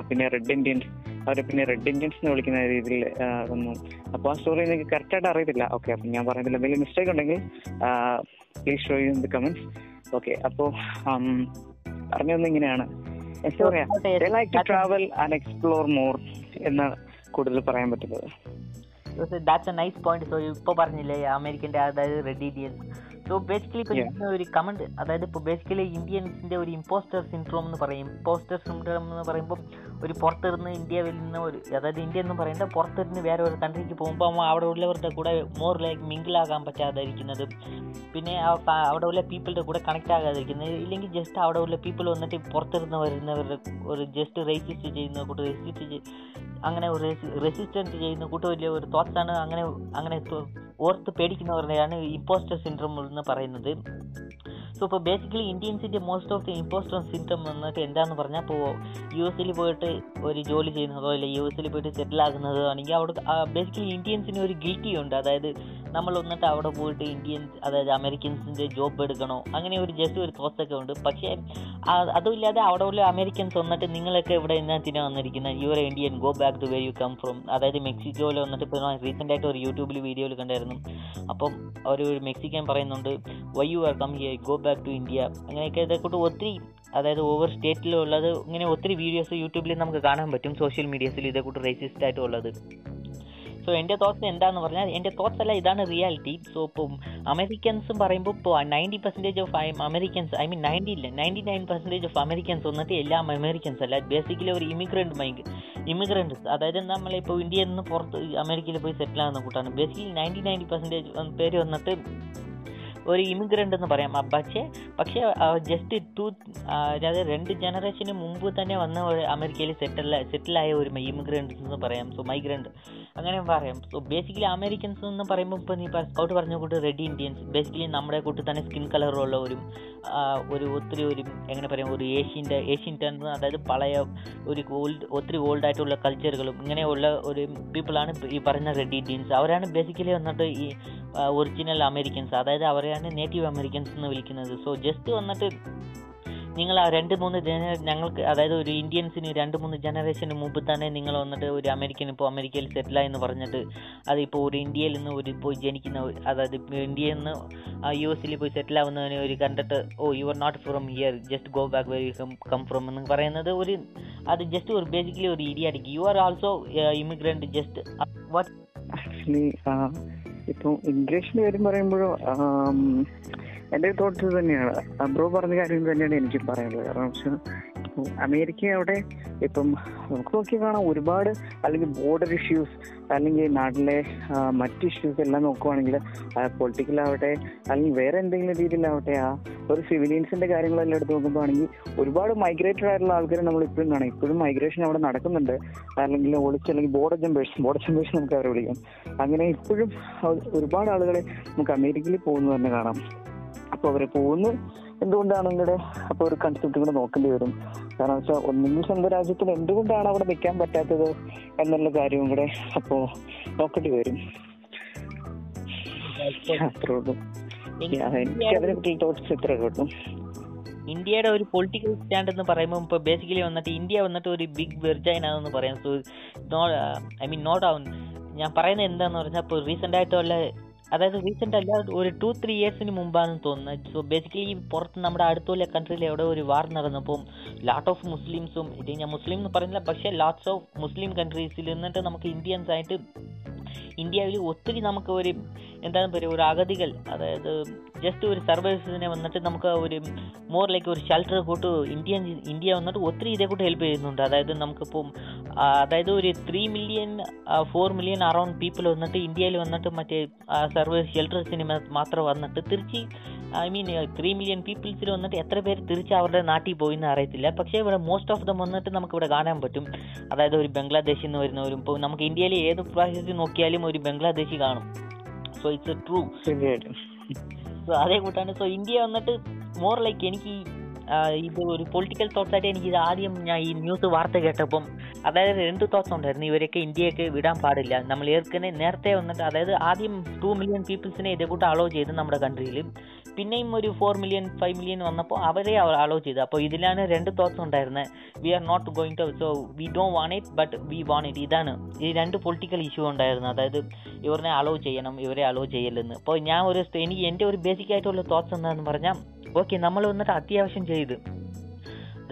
Speaker 1: പിന്നെ റെഡ് ഇന്ത്യൻസ് അവരെ പിന്നെ റെഡ് ഇന്ത്യൻസ് എന്ന് വിളിക്കുന്ന രീതിയിൽ വന്നു. അപ്പോൾ ആ സ്റ്റോറി എനിക്ക് കറക്റ്റായിട്ട് അറിയത്തില്ല. ഓക്കെ അപ്പം ഞാൻ പറയുന്നില്ല എന്തെങ്കിലും മിസ്റ്റേക്ക് ഉണ്ടെങ്കിൽ please show you in the comments okay അപ്പോൾ പറഞ്ഞതൊന്നും ഇങ്ങനെയാണ്. Like to travel and explore more എന്ന് കൂടുതൽ പറയാൻ പറ്റുന്നത്.
Speaker 2: That's a nice point so ഇപ്പോൾ പറഞ്ഞില്ലേ അമേരിക്കന്റെ അതായത് റെഡിഡിയൻസ് ഇന്ത്യൻസ് സോ ബേസിക്കലി ഇപ്പൊ ഒരു കമന്റ് അതായത് ഇപ്പൊ ബേസിക്കലി ഇന്ത്യൻസിന്റെ ഒരു ഇമ്പോസ്റ്റർ സിൻഡ്രോം എന്ന് പറയും. ഇമ്പോസ്റ്റർ സിൻഡ്രോം എന്ന് പറയുമ്പോൾ ഒരു പുറത്തിരുന്ന് ഇന്ത്യയിൽ നിന്ന് ഒരു അതായത് ഇന്ത്യ എന്ന് പറയുന്നത് പുറത്തിരുന്ന് വേറെ ഒരു കൺട്രിക്ക് പോകുമ്പോൾ അവിടെ ഉള്ളവരുടെ കൂടെ മോർ ലൈക്ക് മിങ്കിൾ ആകാൻ പറ്റാതിരിക്കുന്നത്. പിന്നെ അവിടെ ഉള്ള പീപ്പിളുടെ കൂടെ കണക്ട് ആകാതിരിക്കുന്നത്. ഇല്ലെങ്കിൽ ജസ്റ്റ് അവിടെ ഉള്ള പീപ്പിൾ വന്നിട്ട് പുറത്തിരുന്ന് വരുന്നവരുടെ ഒരു ജസ്റ്റ് റേസിസ്റ്റ് ചെയ്യുന്ന കൂട്ട് റെസിസ്റ്റ് അങ്ങനെ ഒരു റെസിസ്റ്റന്റ് ചെയ്യുന്ന കൂട്ട് വലിയ ഒരു തോട്ട്സാണ് അങ്ങനെ അങ്ങനെ ഓർത്ത് പേടിക്കുന്നവരുടെയാണ് ഇമ്പോസ്റ്റർ സിൻഡ്രോം എന്ന് പറയുന്നത്. സോ ഇപ്പോൾ basically ഇന്ത്യൻസിന്റെ most of the imposter symptom എന്നിട്ട് എന്താണെന്ന് പറഞ്ഞാൽ ഇപ്പോൾ യു എസിൽ പോയിട്ട് ഒരു ജോലി ചെയ്യുന്നതോ അല്ലെ യു എസിൽ പോയിട്ട് സെറ്റിൽ ആകുന്നതോ ആണെങ്കിൽ അവിടെ ബേസിക്കലി ഇന്ത്യൻസിന് ഒരു ഗിൽറ്റി ഉണ്ട്. അതായത് നമ്മൾ വന്നിട്ട് അവിടെ പോയിട്ട് ഇന്ത്യൻസ് അതായത് അമേരിക്കൻസിന്റെ ജോബ് എടുക്കണോ? അങ്ങനെ ഒരു ജസ്റ്റ് ഒരു തോസൊക്കെ ഉണ്ട്. പക്ഷേ അതുമില്ലാതെ അവിടെ ഉള്ള അമേരിക്കൻസ് വന്നിട്ട് നിങ്ങളൊക്കെ ഇവിടെ എന്നാത്തിനാ വന്നിരിക്കുന്നത് you are Indian go back to where you come from അതായത് മെക്സിക്കോയിൽ വന്നിട്ട് ഇപ്പോൾ റീസെന്റ് ആയിട്ട് ഒരു യൂട്യൂബിൽ വീഡിയോയിൽ കണ്ടായിരുന്നു. അപ്പം ഒരു മെക്സിക്കൻ പറയുന്നുണ്ട് why you are come here go back to India അങ്ങനെയൊക്കെ ഇതേക്കൂട്ട് ഒത്തിരി അതായത് ഓവർ സ്റ്റേറ്റിലുള്ളത് ഇങ്ങനെ ഒത്തിരി വീഡിയോസ് യൂട്യൂബിൽ നമുക്ക് കാണാൻ പറ്റും സോഷ്യൽ മീഡിയസിൽ ഇതേക്കൂട്ട് റേസിസ്റ്റ് ആയിട്ടുള്ളത് സോ എന്റെ തോട്ട്സ് എന്താന്ന് പറഞ്ഞാൽ എന്റെ തോട്ട്സ് അല്ല ഇതാണ് റിയാലിറ്റി സോ ഇപ്പം അമേരിക്കൻസും പറയുമ്പോൾ ഇപ്പോൾ ninety percentage of Americans I mean ninety ഇല്ല ninety nine percentage of Americans വന്നിട്ട് എല്ലാം അമേരിക്കൻസ് അല്ല. ബേസിക്കലി ഒരു ഇമിഗ്രന്റ് മൈൻഡ് ഇമിഗ്രൻസ് അതായത് നമ്മളിപ്പോൾ ഇന്ത്യയിൽ നിന്ന് പുറത്ത് അമേരിക്കയിൽ പോയി സെറ്റിൽ ആകുന്ന കൂട്ടാണ്. ബേസിക്കലി നയന്റി നയന്റി പെർസെന്റേജ് പേര് വന്നിട്ട് ഒരു ഇമിഗ്രന്റ് എന്ന് പറയാം. പക്ഷേ പക്ഷേ ജസ്റ്റ് ടു അതായത് രണ്ട് ജനറേഷന് മുമ്പ് തന്നെ വന്ന ഒരു അമേരിക്കയിൽ സെറ്റിൽ സെറ്റിലായ ഒരു ഇമിഗ്രൻസ് എന്ന് പറയാം. സോ മൈഗ്രന്റ് അങ്ങനെ പറയാം. സോ ബേസിക്കലി അമേരിക്കൻസ് എന്ന് പറയുമ്പോൾ ഇപ്പോൾ നീ സ്കൗട്ട് പറഞ്ഞ കൂട്ട് റെഡ് ഇന്ത്യൻസ് ബേസിക്കലി നമ്മുടെ കൂട്ട് തന്നെ സ്കിൻ കളറുള്ളവരും ഒരു ഒത്തിരി ഒരു എങ്ങനെ പറയാം ഒരു ഏഷ്യന്റെ ഏഷ്യൻ ടെൻസ് അതായത് പഴയ ഒരു ഓൾഡ് ഒത്തിരി ഓൾഡ് ആയിട്ടുള്ള കൾച്ചറുകളും ഇങ്ങനെയുള്ള ഒരു പീപ്പിളാണ് ഈ പറയുന്ന റെഡ് ഇന്ത്യൻസ് അവരാണ് ബേസിക്കലി വന്നിട്ട് ഈ ഒറിജിനൽ അമേരിക്കൻസ് അതായത് അവരെയാണ് നേറ്റീവ് അമേരിക്കൻസ് എന്ന് വിളിക്കുന്നത്. സോ ജസ്റ്റ് വന്നിട്ട് നിങ്ങൾ ആ രണ്ട് മൂന്ന് ജന ഞങ്ങൾക്ക് അതായത് ഒരു ഇന്ത്യൻസിന് രണ്ട് മൂന്ന് ജനറേഷന് മുമ്പ് തന്നെ നിങ്ങൾ വന്നിട്ട് ഒരു അമേരിക്കൻ ഇപ്പോൾ അമേരിക്കയിൽ സെറ്റിലായി എന്ന് പറഞ്ഞിട്ട് അതിപ്പോൾ ഒരു ഇന്ത്യയിൽ നിന്ന് ഒരു പോയി ജനിക്കുന്ന അതായത് ഇന്ത്യയിൽ നിന്ന് യു എസിൽ പോയി സെറ്റിൽ ആവുന്നതിന് ഒരു കണ്ടിട്ട് ഓ you are not from here just go back where you come from എന്ന് പറയുന്നത് ഒരു അത് ജസ്റ്റ് ഒരു ബേസിക്കലി ഒരു ഇടിയാടിക്ക് you are also immigrant just what
Speaker 1: actually ഇപ്പോൾ ഇംഗ്ലീഷിൽ കാര്യം പറയുമ്പോഴും എന്റെ തോട്ട്സ് തന്നെയാണ് അബ്രോ പറഞ്ഞ കാര്യം തന്നെയാണ് എനിക്ക് പറയാനുള്ളത്. കാരണം ഇപ്പോൾ അമേരിക്ക അവിടെ ഇപ്പം നമുക്ക് നോക്കി കാണാം ഒരുപാട് അല്ലെങ്കിൽ ബോർഡർ ഇഷ്യൂസ് അല്ലെങ്കിൽ നാട്ടിലെ മറ്റ് ഇഷ്യൂസ് എല്ലാം നോക്കുവാണെങ്കിൽ പൊളിറ്റിക്കലാവട്ടെ അല്ലെങ്കിൽ വേറെ എന്തെങ്കിലും രീതിയിലാവട്ടെ ആ ഒരു സിവിലിയൻസിന്റെ കാര്യങ്ങളെല്ലാം എടുത്ത് നോക്കുമ്പോൾ ആണെങ്കിൽ ഒരുപാട് മൈഗ്രേറ്റഡ് ആയിട്ടുള്ള ആൾക്കാരെ നമ്മൾ ഇപ്പോഴും കാണാം. ഇപ്പോഴും മൈഗ്രേഷൻ അവിടെ നടക്കുന്നുണ്ട്. അല്ലെങ്കിൽ ഒളിച്ച് അല്ലെങ്കിൽ ബോർഡർ ജമ്പേഴ്സ് ബോർഡർ ജമ്പേഴ്സ് നമുക്ക് അവരെ വിളിക്കാം. അങ്ങനെ ഇപ്പോഴും ഒരുപാട് ആളുകളെ നമുക്ക് അമേരിക്കയിൽ പോകുന്നു തന്നെ കാണാം. അപ്പോൾ അവരെ പോകുന്നു. എന്തുകൊണ്ടാണ് നിങ്ങളുടെ അപ്പോൾ ഒരു കൺസെപ്റ്റ് കൂടെ നോക്കേണ്ടി വരും? കാരണം വെച്ചാൽ ഒന്നെങ്കിൽ സ്വന്തം രാജ്യത്തിൽ എന്തുകൊണ്ടാണ് അവിടെ നിൽക്കാൻ പറ്റാത്തത് എന്നുള്ള കാര്യവും കൂടെ അപ്പോ നോക്കേണ്ടി വരും. അത്രേ ഉള്ളൂ. Yeah, എനിക്ക് അതിനെ പറ്റി തോട്ട്സ് ഇത്രേ ഉള്ളൂ.
Speaker 2: ഇന്ത്യയുടെ ഒരു പൊളിറ്റിക്കൽ സ്റ്റാൻഡ് എന്ന് പറയുമ്പോൾ ഇപ്പൊ ബേസിക്കലി വന്നിട്ട് ഇന്ത്യ വന്നിട്ട് ഒരു ബിഗ് വെർജൈൻ ആണെന്ന് പറയാം. സോ ഐ മീൻ നോട്ട് ആവുന്നു. ഞാൻ പറയുന്നത് എന്താന്ന് പറഞ്ഞാൽ ഇപ്പോൾ റീസെന്റ് ആയിട്ടുള്ള അതായത് റീസെന്റ് അല്ല ഒരു ടു ത്രീ ഇയേഴ്സിന് മുമ്പാണെന്ന് തോന്നുന്നത് സോ ബേസിക്കലി പുറത്ത് നമ്മുടെ അടുത്തുള്ള കൺട്രിയിൽ എവിടെ ഒരു വാർ നടന്നപ്പോൾ ലാട്ട് ഓഫ് മുസ്ലിംസും ഇത് ഞാൻ മുസ്ലിം എന്ന് പറയുന്നില്ല പക്ഷേ ലാട്ട്സ് ഓഫ് മുസ്ലിം കൺട്രീസിൽ നിന്നിട്ട് നമുക്ക് ഇന്ത്യൻസ് ആയിട്ട് ഇന്ത്യയിൽ ഒത്തിരി നമുക്ക് ഒരു എന്താണ് പറയുക ഒരു അഗതികൾ അതായത് ജസ്റ്റ് ഒരു സർവീസിനെ വന്നിട്ട് നമുക്ക് ഒരു മോർ ലൈക്ക് ഒരു ഷെൽട്ടർ കൂട്ട് ഇന്ത്യ ഇന്ത്യ വന്നിട്ട് ഒത്തിരി ഇതേ കൂട്ട് ഹെൽപ്പ് ചെയ്യുന്നുണ്ട്. അതായത് നമുക്കിപ്പം അതായത് ഒരു three million four million around people വന്നിട്ട് ഇന്ത്യയിൽ വന്നിട്ട് മറ്റേ സർവീസ് ഷെൽട്ടേഴ്സിന് മാത്രം വന്നിട്ട് തിരിച്ച് ഐ മീൻ ത്രീ മില്യൺ പീപ്പിൾസിൽ വന്നിട്ട് എത്ര പേര് തിരിച്ച് അവരുടെ നാട്ടിൽ പോയി എന്ന് അറിയത്തില്ല. പക്ഷേ ഇവിടെ മോസ്റ്റ് ഓഫ് ദം വന്നിട്ട് നമുക്കിവിടെ കാണാൻ പറ്റും. അതായത് ഒരു ബംഗ്ലാദേശിൽ നിന്ന് വരുന്നവരും ഇപ്പോൾ നമുക്ക് ഇന്ത്യയിൽ ഏത് പ്രാവശ്യത്തിൽ നോക്കിയാലും ഒരു ബംഗ്ലാദേശി കാണും. സോ ഇറ്റ്സ് ട്രൂ സോ അതേ കൂട്ടാണ്. സോ ഇന്ത്യ വന്നിട്ട് മോർ ലൈക്ക് എനിക്ക് ഇത് ഒരു പൊളിറ്റിക്കൽ തോട്ട്സ് ആയിട്ട് എനിക്ക് ഇത് ആദ്യം ഞാൻ ഈ ന്യൂസ് വാർത്ത കേട്ടപ്പം അതായത് രണ്ട് തോട്ട്സ് ഉണ്ടായിരുന്നു? ഇവരെയൊക്കെ ഇന്ത്യയൊക്കെ വിടാൻ പാടില്ല. നമ്മൾ ഏർക്കനെ നേരത്തെ വന്നിട്ട് അതായത് ആദ്യം ടു മില്യൺ പീപ്പിൾസിനെ ഇതേ കൂട്ടം അലോ ചെയ്ത് നമ്മുടെ കൺട്രിയിൽ പിന്നെയും ഒരു ഫോർ മില്യൺ ഫൈവ് മില്യൺ വന്നപ്പോൾ അവരെ അലോ ചെയ്തു. അപ്പോൾ ഇതിലാണ് രണ്ട് തോട്ട്സ് ഉണ്ടായിരുന്നത് we are not going to so we do want it but we want it ഇതാണ് ഈ രണ്ട് പൊളിറ്റിക്കൽ ഇഷ്യൂ ഉണ്ടായിരുന്നു. അതായത് ഇവരെ അലോ ചെയ്യണം ഇവരെ അലോ ചെയ്യലെന്ന് അപ്പോൾ ഞാൻ ഒരു എനിക്ക് എന്റെ ഒരു ബേസിക് ആയിട്ടുള്ള തോട്ട്സ് എന്താണെന്ന് പറഞ്ഞാൽ ഓക്കെ നമ്മൾ വന്നിട്ട് അത്യാവശ്യം ചെയ്ത്.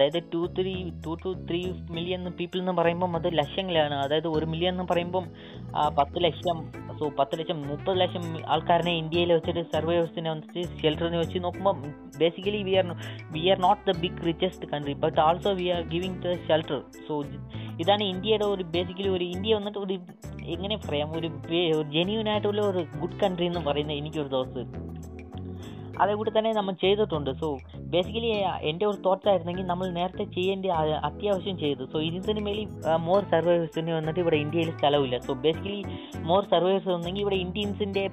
Speaker 2: അതായത് two three two two three million people എന്ന് പറയുമ്പം അത് ലക്ഷങ്ങളാണ്. അതായത് ഒരു മില്യൺ എന്ന് പറയുമ്പം പത്ത് ലക്ഷം സോ പത്ത് ലക്ഷം മുപ്പത് ലക്ഷം ആൾക്കാരനെ ഇന്ത്യയിൽ വെച്ചിട്ട് സർവേ സർവൈവേഴ്സിനെ വന്നിട്ട് ഷെൽട്ടറിനെ വെച്ച് നോക്കുമ്പോൾ basically we are we are not the big richest country but also we are giving the shelter so ഇതാണ് ഇന്ത്യയുടെ ഒരു ബേസിക്കലി ഒരു ഇന്ത്യ വന്നിട്ട് ഒരു എങ്ങനെ പറയാം ഒരു ജെന്യൂൻ ആയിട്ടുള്ള ഒരു ഗുഡ് കൺട്രി എന്ന് പറയുന്നത് എനിക്കൊരു തോസ് അതേ കൂടി തന്നെ നമ്മൾ ചെയ്തിട്ടുണ്ട്. സോ ബേസിക്കലി എന്റെ ഒരു തോട്ട്സ് ആയിരുന്നെങ്കിൽ നമ്മൾ നേരത്തെ ചെയ്യേണ്ട അത്യാവശ്യം ചെയ്തു. സോ ഇതിന് മേലിൽ മോർ സർവൈവേഴ്സിന് വന്നിട്ട് ഇവിടെ ഇന്ത്യയിൽ സ്ഥലമില്ല. സോ ബേസിക്കലി മോർ സർവൈവേഴ്സ് വന്നെങ്കിൽ ഇവിടെ ഇന്ത്യൻസിന്റെ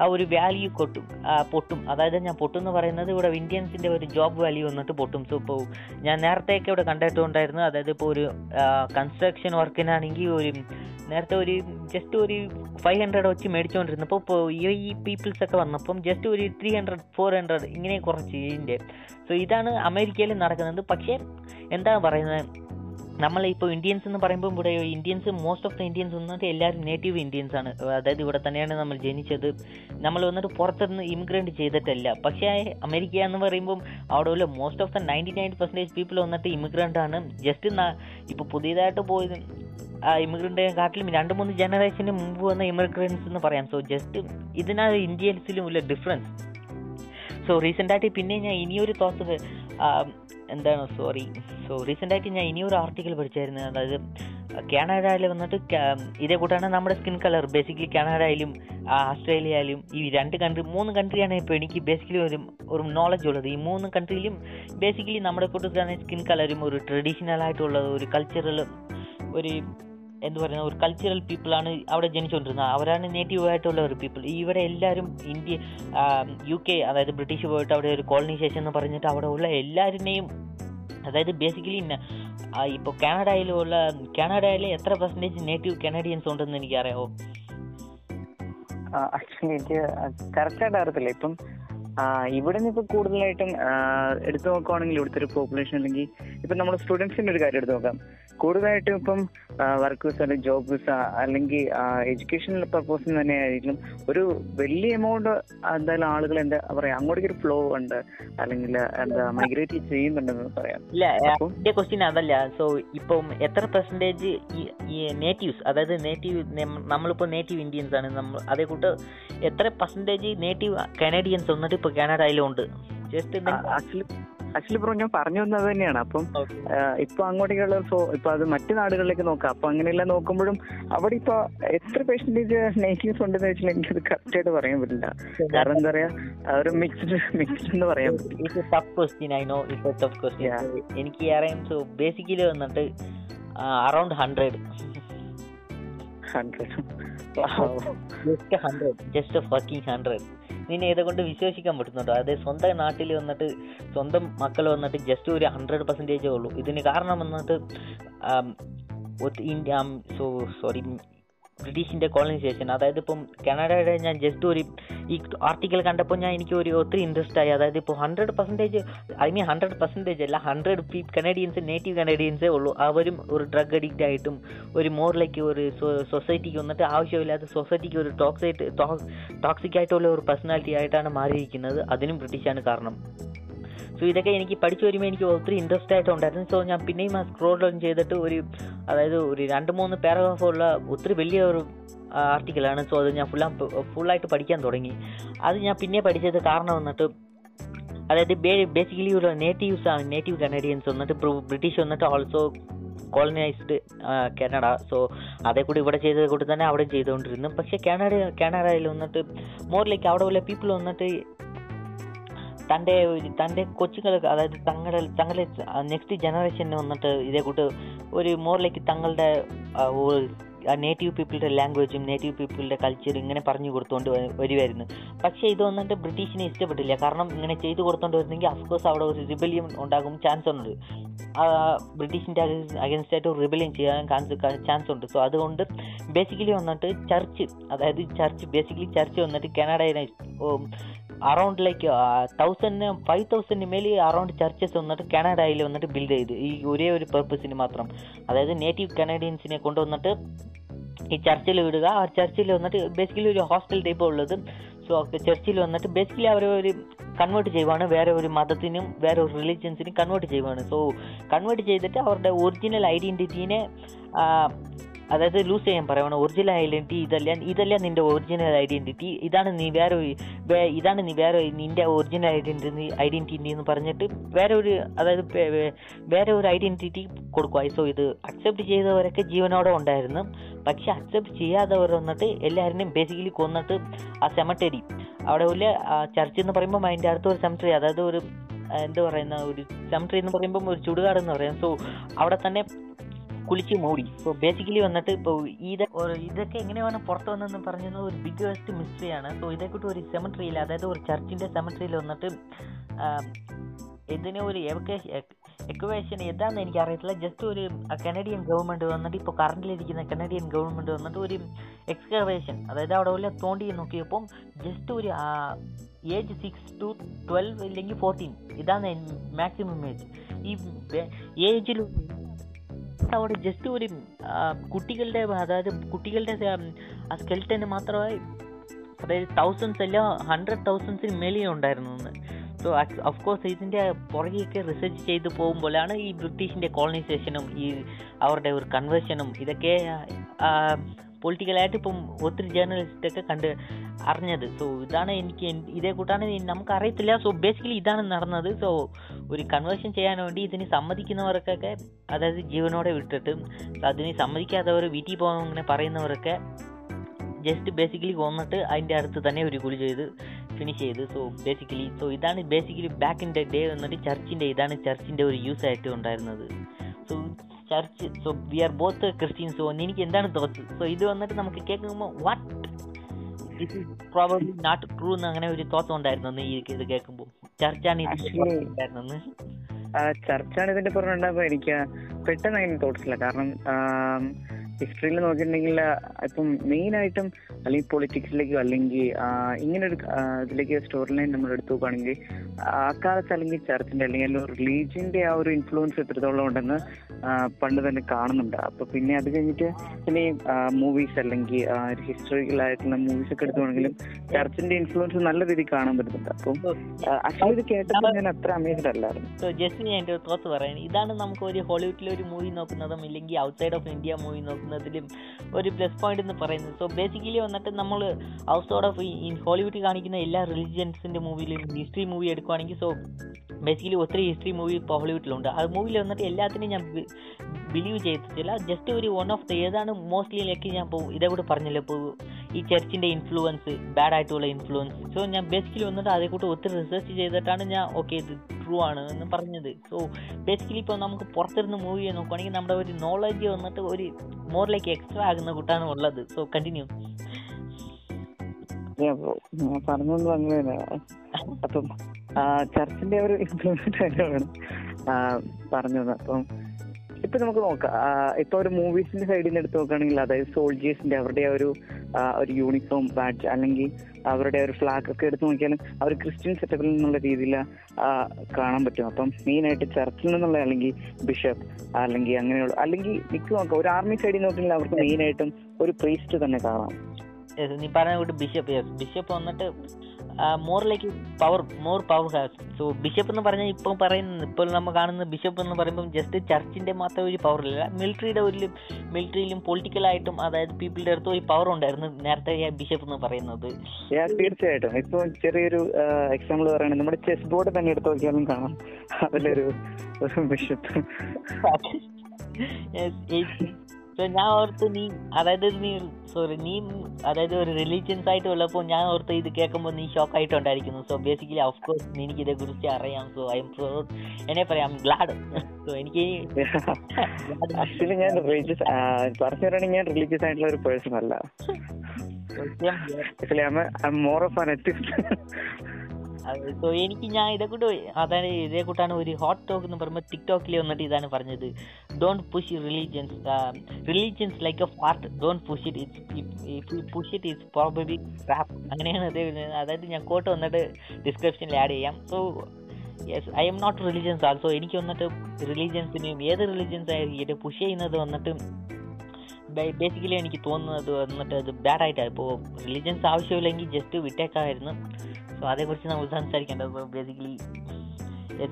Speaker 2: ആ ഒരു വാല്യൂ കൊട്ടും. പൊട്ടും. അതായത് ഞാൻ പൊട്ടും എന്ന് പറയുന്നത് ഇവിടെ ഇന്ത്യൻസിന്റെ ഒരു ജോബ് വാല്യൂ വന്നിട്ട് പൊട്ടും. സോ ഇപ്പോൾ ഞാൻ നേരത്തെയൊക്കെ ഇവിടെ കണ്ടിട്ടുണ്ടായിരുന്നു. അതായത് ഇപ്പോൾ ഒരു കൺസ്ട്രക്ഷൻ വർക്കിനാണെങ്കിൽ ഒരു നേരത്തെ ഒരു ജസ്റ്റ് ഒരു ഫൈവ് ഹൺഡ്രഡ് വെച്ച് മേടിച്ചുകൊണ്ടിരുന്നപ്പോൾ ഇപ്പോൾ ഈ പീപ്പിൾസ് ഒക്കെ വന്നപ്പം ജസ്റ്റ് ഒരു ത്രീ ഹൺഡ്രഡ് ഫോർ ഹൺഡ്രഡ് ഇങ്ങനെ കുറച്ച് ഇതിന്റെ സോ ഇതാണ് അമേരിക്കയിൽ നടക്കുന്നത്. പക്ഷേ എന്താണ് പറയുന്നത്? നമ്മൾ ഇപ്പോൾ ഇന്ത്യൻസ് എന്ന് പറയുമ്പോൾ ഇവിടെ Indians most of the Indians വന്നിട്ട് എല്ലാവരും നേറ്റീവ് ഇന്ത്യൻസ് ആണ്. അതായത് ഇവിടെ തന്നെയാണ് നമ്മൾ ജനിച്ചത്. നമ്മൾ വന്നിട്ട് പുറത്തുനിന്ന് ഇമിഗ്രേറ്റ് ചെയ്തിട്ടല്ല. പക്ഷേ അമേരിക്ക എന്ന് പറയുമ്പം അവിടെ ഉള്ള most of the ninety nine percentage people വന്നിട്ട് ഇമിഗ്രന്റ് ആണ്. ജസ്റ്റ് ഇപ്പോൾ പുതിയതായിട്ട് പോയത് ആ ഇമിഗ്രന്റ് കാട്ടിലും രണ്ട് മൂന്ന് ജനറേഷന് മുമ്പ് വന്ന ഇമിഗ്രൻസ് എന്ന് പറയാം. സോ ജസ്റ്റ് ഇതിനാണ് ഇന്ത്യൻസിലും ഉള്ള ഡിഫറൻസ് സോ റീസെന്റായിട്ട് പിന്നെ ഞാൻ ഇനിയൊരു തോട്ട് എന്താണ്? സോറി സോ റീസെന്റായിട്ട് ഞാൻ ഇനിയൊരു ആർട്ടിക്കിൾ പഠിച്ചായിരുന്നു. അതായത് കാനഡയിൽ വന്നിട്ട് ഇതേ കൂട്ടാണ് നമ്മുടെ സ്കിൻ കളർ ബേസിക്കലി കാനഡയിലും ആസ്ട്രേലിയയിലും ഈ രണ്ട് കൺട്രി മൂന്ന് കൺട്രിയാണ് ഇപ്പോൾ എനിക്ക് ബേസിക്കലി ഒരു ഒരു നോളജ് ഉള്ളത്. ഈ മൂന്ന് കൺട്രിയിലും ബേസിക്കലി നമ്മുടെ കൂട്ടത്തിലാണ് സ്കിൻ കളറും ഒരു ട്രഡീഷണൽ ആയിട്ടുള്ള ഒരു കൾച്ചറൽ ഒരു എന്ത് പറയുന്ന ഒരു കൾച്ചറൽ പീപ്പിളാണ് അവിടെ ജനിച്ചുകൊണ്ടിരുന്നത്. അവരാണ് നേറ്റീവ് ആയിട്ടുള്ള ഒരു പീപ്പിൾ ഇവിടെ എല്ലാവരും ഇന്ത്യ യു കെ അതായത് ബ്രിട്ടീഷ് പോയിട്ട് അവിടെ ഒരു കോളനൈസേഷൻ എന്ന് പറഞ്ഞിട്ട് അവിടെ ഉള്ള എല്ലാവരുടെയും അതായത് ബേസിക്കലി ഇപ്പോൾ കാനഡയിലുള്ള കാനഡയിലെ എത്ര പെർസെന്റേജ് നേറ്റീവ് കനേഡിയൻസ് ഉണ്ടെന്ന് എനിക്കറിയാമോ
Speaker 1: ആക്ച്വലി എനിക്ക് കറക്റ്റായിട്ട് അറിയത്തില്ല. ഇപ്പം ഇവിടെ നിന്ന് ഇപ്പൊ കൂടുതലായിട്ടും എടുത്തു നോക്കുവാണെങ്കിൽ ഇവിടുത്തെ ഒരു പോപ്പുലേഷൻ അല്ലെങ്കിൽ ഇപ്പൊ നമ്മൾ സ്റ്റുഡൻസിന്റെ ഒരു കാര്യം എടുത്തു നോക്കാം. കൂടുതലായിട്ടും ഇപ്പം വർക്ക് വിസ അല്ലെങ്കിൽ ജോബ് വിസ അല്ലെങ്കിൽ എഡ്യൂക്കേഷണൽ പർപ്പസിന് തന്നെ ആയിരിക്കും ഒരു വലിയ എമൗണ്ട് എന്തായാലും ആളുകൾ എന്താ പറയാ അങ്ങോട്ടേക്ക് ഒരു ഫ്ലോ ഉണ്ട്. അല്ലെങ്കിൽ എന്താ മൈഗ്രേറ്റ് ചെയ്യുന്നുണ്ടെന്ന് പറയാം.
Speaker 2: ഇല്ല ക്വസ്റ്റ്യൻ അതല്ല. സോ ഇപ്പം എത്ര പെർസെന്റേജ് ഈ നേറ്റീവ്സ് അതായത് നേറ്റീവ് നമ്മളിപ്പോ നേറ്റീവ് ഇന്ത്യൻസ് ആണ്. നമ്മൾ അതേ കൂട്ട് എത്ര പെർസെന്റേജ് നേറ്റീവ് കനേഡിയൻസ് വന്നിട്ട് ഇപ്പോൾ കാനഡയിലും ഉണ്ട് ജസ്റ്റ്
Speaker 1: ആക്ച്വലി ആക്ച്വലി ബ്രോ ഞാൻ പറഞ്ഞു വന്നത് തന്നെയാണ്. അപ്പം ഇപ്പൊ അങ്ങോട്ടേക്കുള്ള സോ ഇപ്പൊ അത് മറ്റു നാടുകളിലേക്ക് നോക്കാം. അപ്പൊ അങ്ങനെയെല്ലാം നോക്കുമ്പോഴും അവിടെ ഇപ്പൊ എത്ര പെർസെന്റേജ് നെഗറ്റീവ്സ് ഉണ്ടെന്ന് വെച്ചാൽ എനിക്കത് കറക്റ്റ് ആയിട്ട് പറയാൻ പറ്റില്ല. കാരണം എന്താ പറയാ ഒരു മിക്സ്ഡ് മിക്സ്ഡ് എന്ന് പറയാൻ പറ്റില്ല.
Speaker 2: എനിക്ക് ബേസിക്കലി വന്നിട്ട് around hundred
Speaker 1: hundred
Speaker 2: just hundred just hundred നിന്നെ ഇതെ കൊണ്ട് വിശ്വസിക്കാൻ പറ്റുന്നുണ്ടോ? അതായത് സ്വന്തം നാട്ടിൽ വന്നിട്ട് സ്വന്തം മക്കൾ വന്നിട്ട് ജസ്റ്റ് ഒരു ഹൺഡ്രഡ് പെർസെന്റേജേ ഉള്ളൂ. ഇതിന് കാരണം വന്നിട്ട് ഇന്ത്യ സോ സോറി ബ്രിട്ടീഷിന്റെ കോളനൈസേഷൻ അതായത് ഇപ്പം കാനഡയുടെ ഞാൻ ജസ്റ്റ് ഒരു ഈ ആർട്ടിക്കൽ കണ്ടപ്പോൾ ഞാൻ എനിക്ക് ഒരു ഒത്തിരി ഇൻട്രസ്റ്റ് ആയി. അതായത് ഇപ്പോൾ hundred percentage I mean hundred percentage അല്ല ഹൺഡ്രഡ് പീ കനേഡിയൻസ് നേറ്റീവ് കനേഡിയൻസേ ഉള്ളൂ. അവരും ഒരു ഡ്രഗ് അഡിക്റ്റ് ആയിട്ടും ഒരു മോറിലേക്ക് ഒരു സൊസൈറ്റിക്ക് വന്നിട്ട് ആവശ്യമില്ലാത്ത സൊസൈറ്റിക്ക് ഒരു ടോക്സൈറ്റ് ടോക്സിക് ആയിട്ടുള്ള ഒരു പേഴ്സണാലിറ്റി ആയിട്ടാണ് മാറിയിരിക്കുന്നത്. അതിനും ബ്രിട്ടീഷാണ് കാരണം. സോ ഇതൊക്കെ എനിക്ക് പഠിച്ചു വരുമ്പോൾ എനിക്ക് ഒത്തിരി ഇൻട്രസ്റ്റ് ആയിട്ടുണ്ടായിരുന്നു സോ ഞാൻ പിന്നെയും ആ സ്ക്രോൾ ഡൗൺ ചെയ്തിട്ട് ഒരു അതായത് ഒരു രണ്ട് മൂന്ന് പാരഗ്രാഫ് ഉള്ള ഒത്തിരി വലിയ ഒരു ആർട്ടിക്കിളാണ് സോ അത് ഞാൻ ഫുൾ ഫുള്ളായിട്ട് പഠിക്കാൻ തുടങ്ങി. അത് ഞാൻ പിന്നെ പഠിച്ചത് കാരണം വന്നിട്ട് അതായത് ബേസിക്കലി ഒരു നേറ്റീവ്സ് ആണ് നേറ്റീവ് കനേഡിയൻസ് വന്നിട്ട് ബ്രിട്ടീഷ് വന്നിട്ട് ഓൾസോ കോളനൈസ്ഡ് കാനഡ സോ അതേ കൂടി ഇവിടെ ചെയ്തത് കൂടി തന്നെ അവിടെ ചെയ്തുകൊണ്ടിരുന്നു. പക്ഷേ കാനഡ കാനഡയിൽ വന്നിട്ട് മോർ ലൈക്ക് അവിടെ ഉള്ള പീപ്പിൾ വന്നിട്ട് തന്റെ തന്റെ കൊച്ചുങ്ങൾക്ക് അതായത് തങ്ങളുടെ തങ്ങളുടെ നെക്സ്റ്റ് ജനറേഷന് വന്നിട്ട് ഇതേ കൂട്ട് ഒരു മോറിലേക്ക് തങ്ങളുടെ നേറ്റീവ് പീപ്പിളുടെ ലാംഗ്വേജും നേറ്റീവ് പീപ്പിളുടെ കൾച്ചറും ഇങ്ങനെ പറഞ്ഞു കൊടുത്തുകൊണ്ട് വരുമായിരുന്നു പക്ഷേ ഇത് വന്നിട്ട് ബ്രിട്ടീഷിനെ ഇഷ്ടപ്പെട്ടില്ല. കാരണം ഇങ്ങനെ ചെയ്തു കൊടുത്തോണ്ട് വരുന്നെങ്കിൽ അഫ്കോഴ്സ് അവിടെ ഒരു റിബലിയം ഉണ്ടാകും ചാൻസ് ഉണ്ട്. ബ്രിട്ടീഷിന്റെ അഗൻസ്റ്റ് ആയിട്ട് റിബലിയം ചെയ്യാൻ ചാൻസ് ഉണ്ട്. സോ അതുകൊണ്ട് ബേസിക്കലി വന്നിട്ട് ചർച്ച് അതായത് ചർച്ച് ബേസിക്കലി ചർച്ച് വന്നിട്ട് കാനഡയിലെ അറൗണ്ട് ലൈക്ക് തൗസൻഡിന് ഫൈവ് തൗസൻഡിന് മേലെ അറൗണ്ട് ചർച്ചസ് വന്നിട്ട് കാനഡയിൽ വന്നിട്ട് ബിൽഡ് ചെയ്ത്. ഈ ഒരേ ഒരു പർപ്പസിന് മാത്രം. അതായത് നേറ്റീവ് കനേഡിയൻസിനെ കൊണ്ടുവന്നിട്ട് ഈ ചർച്ചിൽ വിടുക. ആ ചർച്ചിൽ വന്നിട്ട് ബേസിക്കലി ഒരു ഹോസ്റ്റൽ ടൈപ്പ് ഉള്ളത്. സോ ചർച്ചിൽ വന്നിട്ട് ബേസിക്കലി അവർ ഒരു കൺവേർട്ട് ചെയ്യുവാണ്. വേറെ ഒരു മതത്തിനും വേറെ ഒരു റിലീജിയൻസിനും കൺവേർട്ട് ചെയ്യുവാണ്. സോ കൺവേർട്ട് ചെയ്തിട്ട് അവരുടെ ഒറിജിനൽ ഐഡന്റിറ്റീനെ അതായത് ലൂസ് ചെയ്യാൻ പറയുവാണ് ഒറിജിനൽ ഐഡന്റിറ്റി ഇതല്ല ഇതല്ല നിന്റെ ഒറിജിനൽ ഐഡന്റിറ്റി ഇതാണ് നീ വേറെ ഇതാണ് നീ വേറെ നിന്റെ ഒറിജിനൽ ഐഡന്റിറ്റി ഐഡന്റിറ്റി എന്ന് പറഞ്ഞിട്ട് വേറെ ഒരു അതായത് വേറെ ഒരു ഐഡന്റിറ്റി കൊടുക്കുക സോ ഇത് അക്സെപ്റ്റ് ചെയ്തവരൊക്കെ ജീവനോടെ ഉണ്ടായിരുന്നു. പക്ഷെ അക്സെപ്റ്റ് ചെയ്യാത്തവർ വന്നിട്ട് എല്ലാവരെയും ബേസിക്കലി കൊന്നിട്ട് ആ സെമറ്ററി അവിടെ ഉള്ള ചർച്ച് എന്ന് പറയുമ്പോൾ അതിന്റെ അടുത്ത് ഒരു സെമറ്ററി അതായത് ഒരു എന്താ പറയുന്ന ഒരു സെമറ്ററി എന്ന് പറയുമ്പോൾ ഒരു ചുടുകാട് എന്ന് പറയാം. സോ അവിടെ തന്നെ കുളിച്ച് മൂടി. സോ ബേസിക്കലി വന്നിട്ട് ഇപ്പോൾ ഇത് ഇതൊക്കെ എങ്ങനെയാണ് പുറത്ത് വന്നതെന്ന് പറഞ്ഞത് ഒരു ബിഗ്ഗസ്റ്റ് മിസ്റ്ററിയാണ് സോ ഇതേക്കൂട്ട് ഒരു സെമട്രിയിൽ അതായത് ഒരു ചർച്ചിന്റെ സെമട്രിയിൽ വന്നിട്ട് ഇതിനെ ഒരു ഒരു എക്വേഷൻ എന്താണെന്ന് എനിക്ക് അറിയത്തില്ല. ജസ്റ്റ് ഒരു കനഡിയൻ ഗവൺമെന്റ് വന്നിട്ട് ഇപ്പോൾ കറണ്ടിലിരിക്കുന്ന കനഡിയൻ ഗവൺമെന്റ് വന്നിട്ട് ഒരു എക്സ്കവേഷൻ അതായത് അവിടെ വല്ല തോണ്ടി നോക്കിയപ്പം ജസ്റ്റ് ഒരു ഏജ് സിക്സ് ടു ട്വൽവ് ഇല്ലെങ്കിൽ ഫോർട്ടീൻ ഇതാണ് മാക്സിമം ഏജ് ഈ ഏജിൽ അവിടെ ജസ്റ്റ് ഒരു കുട്ടികളുടെ അതായത് കുട്ടികളുടെ ആ സ്കെൽറ്റന് മാത്രമായി അതായത് തൗസൻഡ്സ് അല്ല ഹൺഡ്രഡ് തൗസൻഡ്സിന് മേലെയേ ഉണ്ടായിരുന്നു സോ ഓഫ് കോഴ്സ് ഇതിന്റെ പുറകെയൊക്കെ റിസർച്ച് ചെയ്ത് പോകുമ്പോഴാണ് ഈ ബ്രിട്ടീഷിന്റെ കോളനൈസേഷനും ഈ അവരുടെ ഒരു കൺവേർഷനും ഇതൊക്കെ പൊളിറ്റിക്കലായിട്ട് ഇപ്പം ഒത്തിരി ജേർണലിസ്റ്റൊക്കെ കണ്ട് അറിഞ്ഞത്. സോ ഇതാണ് എനിക്ക് ഇതേ കൂട്ടാണ് നമുക്ക് അറിയത്തില്ല സോ ബേസിക്കലി ഇതാണ് നടന്നത്. സോ ഒരു കൺവേർഷൻ ചെയ്യാൻ വേണ്ടി ഇതിന് സമ്മതിക്കുന്നവർക്കൊക്കെ അതായത് ജീവനോടെ വിട്ടിട്ട് അതിന് സമ്മതിക്കാത്തവർ വീട്ടിൽ പോകാൻ അങ്ങനെ പറയുന്നവരൊക്കെ ജസ്റ്റ് ബേസിക്കലി കൊന്നിട്ട് അതിന്റെ അടുത്ത് തന്നെ ഒരു കുളി ചെയ്ത് ഫിനിഷ് ചെയ്ത്. സോ ബേസിക്കലി സോ ഇതാണ് basically back in the day വന്നിട്ട് ചർച്ചിന്റെ ഇതാണ് ചർച്ചിന്റെ ഒരു യൂസ് ആയിട്ട് ഉണ്ടായിരുന്നത്. So church. So we are both Christians so എനിക്ക് എന്താണ് തോത്ത് സോ ഇത് വന്നിട്ട് നമുക്ക് കേൾക്കുമ്പോൾ what this is probably not true എന്ന് അങ്ങനെ ഒരു തോത്തം ഉണ്ടായിരുന്നു ഈ ഇത് കേൾക്കുമ്പോൾ ചർച്ചാണ് ഉണ്ടായിരുന്നെന്ന്
Speaker 1: ചർച്ചാണ് ഇതിന്റെ പുറമെ എനിക്ക് പെട്ടെന്ന് അങ്ങനെ തോട്ട്സില്ല കാരണം ഹിസ്റ്ററിയിൽ നോക്കിയിട്ടുണ്ടെങ്കിൽ ഇപ്പം മെയിൻ ആയിട്ടും അല്ലെങ്കിൽ പൊളിറ്റിക്സിലേക്കോ അല്ലെങ്കിൽ ഇങ്ങനെ ഒരു ഇതിലേക്ക് സ്റ്റോറി ലൈൻ നമ്മൾ എടുത്തു നോക്കുകയാണെങ്കിൽ അക്കാലത്ത് അല്ലെങ്കിൽ ചർച്ചിന്റെ അല്ലെങ്കിൽ റിലീജിയന്റെ ആ ഒരു ഇൻഫ്ലുവൻസ് എത്രത്തോളം ഉണ്ടെന്ന് പണ്ട് തന്നെ കാണുന്നുണ്ട്. അപ്പൊ പിന്നെ അത് കഴിഞ്ഞിട്ട് പിന്നെ മൂവീസ് അല്ലെങ്കിൽ ഹിസ്റ്ററിക്കൽ ആയിട്ടുള്ള മൂവീസ് ഒക്കെ എടുത്തുവാണെങ്കിലും ചർച്ചിന്റെ ഇൻഫ്ലുവൻസ് നല്ല രീതിയിൽ കാണാൻ പറ്റുന്നുണ്ട്. അപ്പം ആക്ച്വലി ഇത് കേട്ടപ്പോൾ ഞാൻ അത്ര അമേസ്ഡ് അല്ലായിരുന്നു.
Speaker 2: സോ ജസ്റ്റ് ഞാൻ എന്റെ തോത്ത് പറയാൻ ഇതാണ് നമുക്ക് ഒരു ഹോളിവുഡിലെ ഒരു മൂവി നോക്കുന്നതും ഇല്ലെങ്കിൽ ഔട്ട്സൈഡ് ഓഫ് ഇന്ത്യ മൂവി നോക്കുന്നതിലും ഒരു പ്ലസ് പോയിന്റ് എന്ന് പറയുന്നത്. സോ ബേസിക്കലി വന്നിട്ട് നമ്മൾ ഔട്ട്സൈഡ് ഓഫ് ഹോളിവുഡിൽ ഹോളിവുഡ് കാണിക്കുന്ന എല്ലാ റിലിജിയൻസിന്റെ മൂവിയിലും ഹിസ്റ്ററി മൂവി എടുക്കുവാണെങ്കിൽ സോ ബേസിക്കലി ഒത്തിരി ഹിസ്റ്ററി മൂവി ഇപ്പോൾ ഹോളിവുഡിലുണ്ട് ആ മൂവിയിൽ വന്നിട്ട് എല്ലാത്തിനും ഞാൻ ബിലീവ് ചെയ്തിട്ടില്ല ജസ്റ്റ് ഒരു വൺ ഓഫ് ദ ഏതാണ് മോസ്റ്റ്ലി ലൈക്ക് ഞാൻ ഇപ്പോൾ ഇതേ കൂടെ പറഞ്ഞല്ലോ. ഇപ്പോൾ ഈ ചർച്ചിന്റെ ഇൻഫ്ലുവൻസ് ബാഡ് ആയിട്ടുള്ള ഇൻഫ്ലുവൻസ് സോ ഞാൻ ബേസിക്കലി വന്നിട്ട് അതേ കൂട്ട് ഒത്തിരി റിസർച്ച് ചെയ്തിട്ടാണ് ഞാൻ ഓക്കെ ഇത് ട്രൂ ആണ് എന്ന് പറഞ്ഞത്. സോ ബേസിക്കലി ഇപ്പോൾ നമുക്ക് പുറത്തിരുന്ന് മൂവി നോക്കുവാണെങ്കിൽ നമ്മുടെ ഒരു നോളജ് വന്നിട്ട് ഒരു മോറിലേക്ക് എക്സ്ട്രാ ആകുന്ന കൂട്ടാണ് ഉള്ളത്. സോ കണ്ടിന്യൂ
Speaker 1: ഞാൻ പറഞ്ഞൊന്നും അങ്ങനെ അപ്പം ചർച്ചിന്റെ ഒരു ഇൻഫ്ലുവൻസ് ആയിട്ടാണ് പറഞ്ഞത് അപ്പം ഇപ്പൊ നമുക്ക് നോക്കാം. ഇപ്പൊ ഒരു മൂവീസിന്റെ സൈഡിൽ നിന്ന് എടുത്ത് നോക്കുകയാണെങ്കിൽ അതായത് സോൾജേഴ്സിന്റെ അവരുടെ ഒരു ഒരു യൂണിഫോം ബാഡ്ജ് അല്ലെങ്കിൽ അവരുടെ ഒരു ഫ്ലാഗ് ഒക്കെ എടുത്ത് നോക്കിയാലും അവർ ക്രിസ്ത്യൻ സെറ്റപ്പിൽ നിന്നുള്ള രീതിയിൽ കാണാൻ പറ്റും. അപ്പം മെയിൻ ആയിട്ട് ചർച്ചിൽ നിന്നുള്ള അല്ലെങ്കിൽ ബിഷപ്പ് അല്ലെങ്കിൽ അങ്ങനെയുള്ള അല്ലെങ്കിൽ മിക്ക നോക്കാം. ഒരു ആർമി സൈഡിൽ നോക്കിയാൽ അവർക്ക് മെയിൻ ആയിട്ടും ഒരു പ്രീസ്റ്റ് തന്നെ കാണാം.
Speaker 2: നീ പറഞ്ഞ ബിഷപ്പ് ബിഷപ്പ് വന്നിട്ട് more like power more power has so bishop എന്ന് പറഞ്ഞാൽ ഇപ്പം പറയുന്നത് ഇപ്പോൾ നമ്മൾ കാണുന്ന ബിഷപ്പ് എന്ന് പറയുമ്പോൾ ജസ്റ്റ് ചർച്ചിന്റെ മാത്രം ഒരു പവർ ഇല്ല. മിലിറ്ററിയുടെ ഒരു മിലിറ്ററിയിലും പൊളിറ്റിക്കലായിട്ടും അതായത് പീപ്പിളുടെ അടുത്ത് ഒരു പവർ ഉണ്ടായിരുന്നു നേരത്തെ ബിഷപ്പ് എന്ന് പറയുന്നത്.
Speaker 1: Yeah, തീർച്ചയായിട്ടും. ഇപ്പോൾ ചെറിയൊരു എക്സാമ്പിൾ പറയുകയാണെങ്കിൽ നമ്മുടെ ചെസ് ബോർഡ് തന്നെ എടുത്ത് നോക്കിയാലും കാണാം. അതിലൊരു ബിഷപ്പ്
Speaker 2: So, ഞാൻ ഓർത്ത് നീ അതായത് നീ സോറി നീ അതായത് ഒരു റിലീജിയൻസ് ആയിട്ട് ഉള്ളപ്പോൾ ഞാൻ ഓർത്ത് ഇത് കേൾക്കുമ്പോൾ നീ ഷോക്ക് ആയിട്ടുണ്ടായിരിക്കുന്നു. സോ ബേസിക്കലി ഓഫ് കോഴ്സ് എനിക്ക് ഇതേ കുറിച്ച് അറിയാം. സോ ഐ എം പ്രൗഡ് എന്നെ പറയാം ഗ്ലാഡ് സോ എനിക്ക്
Speaker 1: ആക്ച്വലി ഞാൻ റിലീജിയസ് പറഞ്ഞു പറയുകയാണെങ്കിൽ ഞാൻ റിലീജിയസ് ആയിട്ടുള്ള ഒരു പേഴ്സൺ അല്ല. Actually I more of an atheist
Speaker 2: so എനിക്ക് ഞാൻ ഇതേ കൂട്ട് അതായത് ഇതേ കൂട്ടാണ് ഒരു ഹോട്ട് ടോക്ക് എന്ന് പറയുമ്പോൾ ടിക്ടോക്കിൽ വന്നിട്ട് ഇതാണ് പറഞ്ഞത്. Don't push religions religions like a fart don't push it it push it it's probably crap അങ്ങനെയാണ് അതേ. അതായത് ഞാൻ കോട്ട് വന്നിട്ട് ഡിസ്ക്രിപ്ഷനിൽ ആഡ് ചെയ്യാം. So yes I am not religions also എനിക്ക് വന്നിട്ട് റിലീജിയൻസിനെയും ഏത് റിലീജിയൻസ് ആയിരിക്കും പുഷ് ചെയ്യുന്നത് വന്നിട്ട് ബേസിക്കലി എനിക്ക് തോന്നുന്നത് വന്നിട്ട് അത് ബാഡായിട്ടാണ് ഇപ്പോൾ റിലീജിയൻസ് ആവശ്യമില്ലെങ്കിൽ ജസ്റ്റ് വിട്ടേക്കാമായിരുന്നു സോ അതേക്കുറിച്ച് നമ്മൾ സംസാരിക്കേണ്ടത് ബേസിക്കലി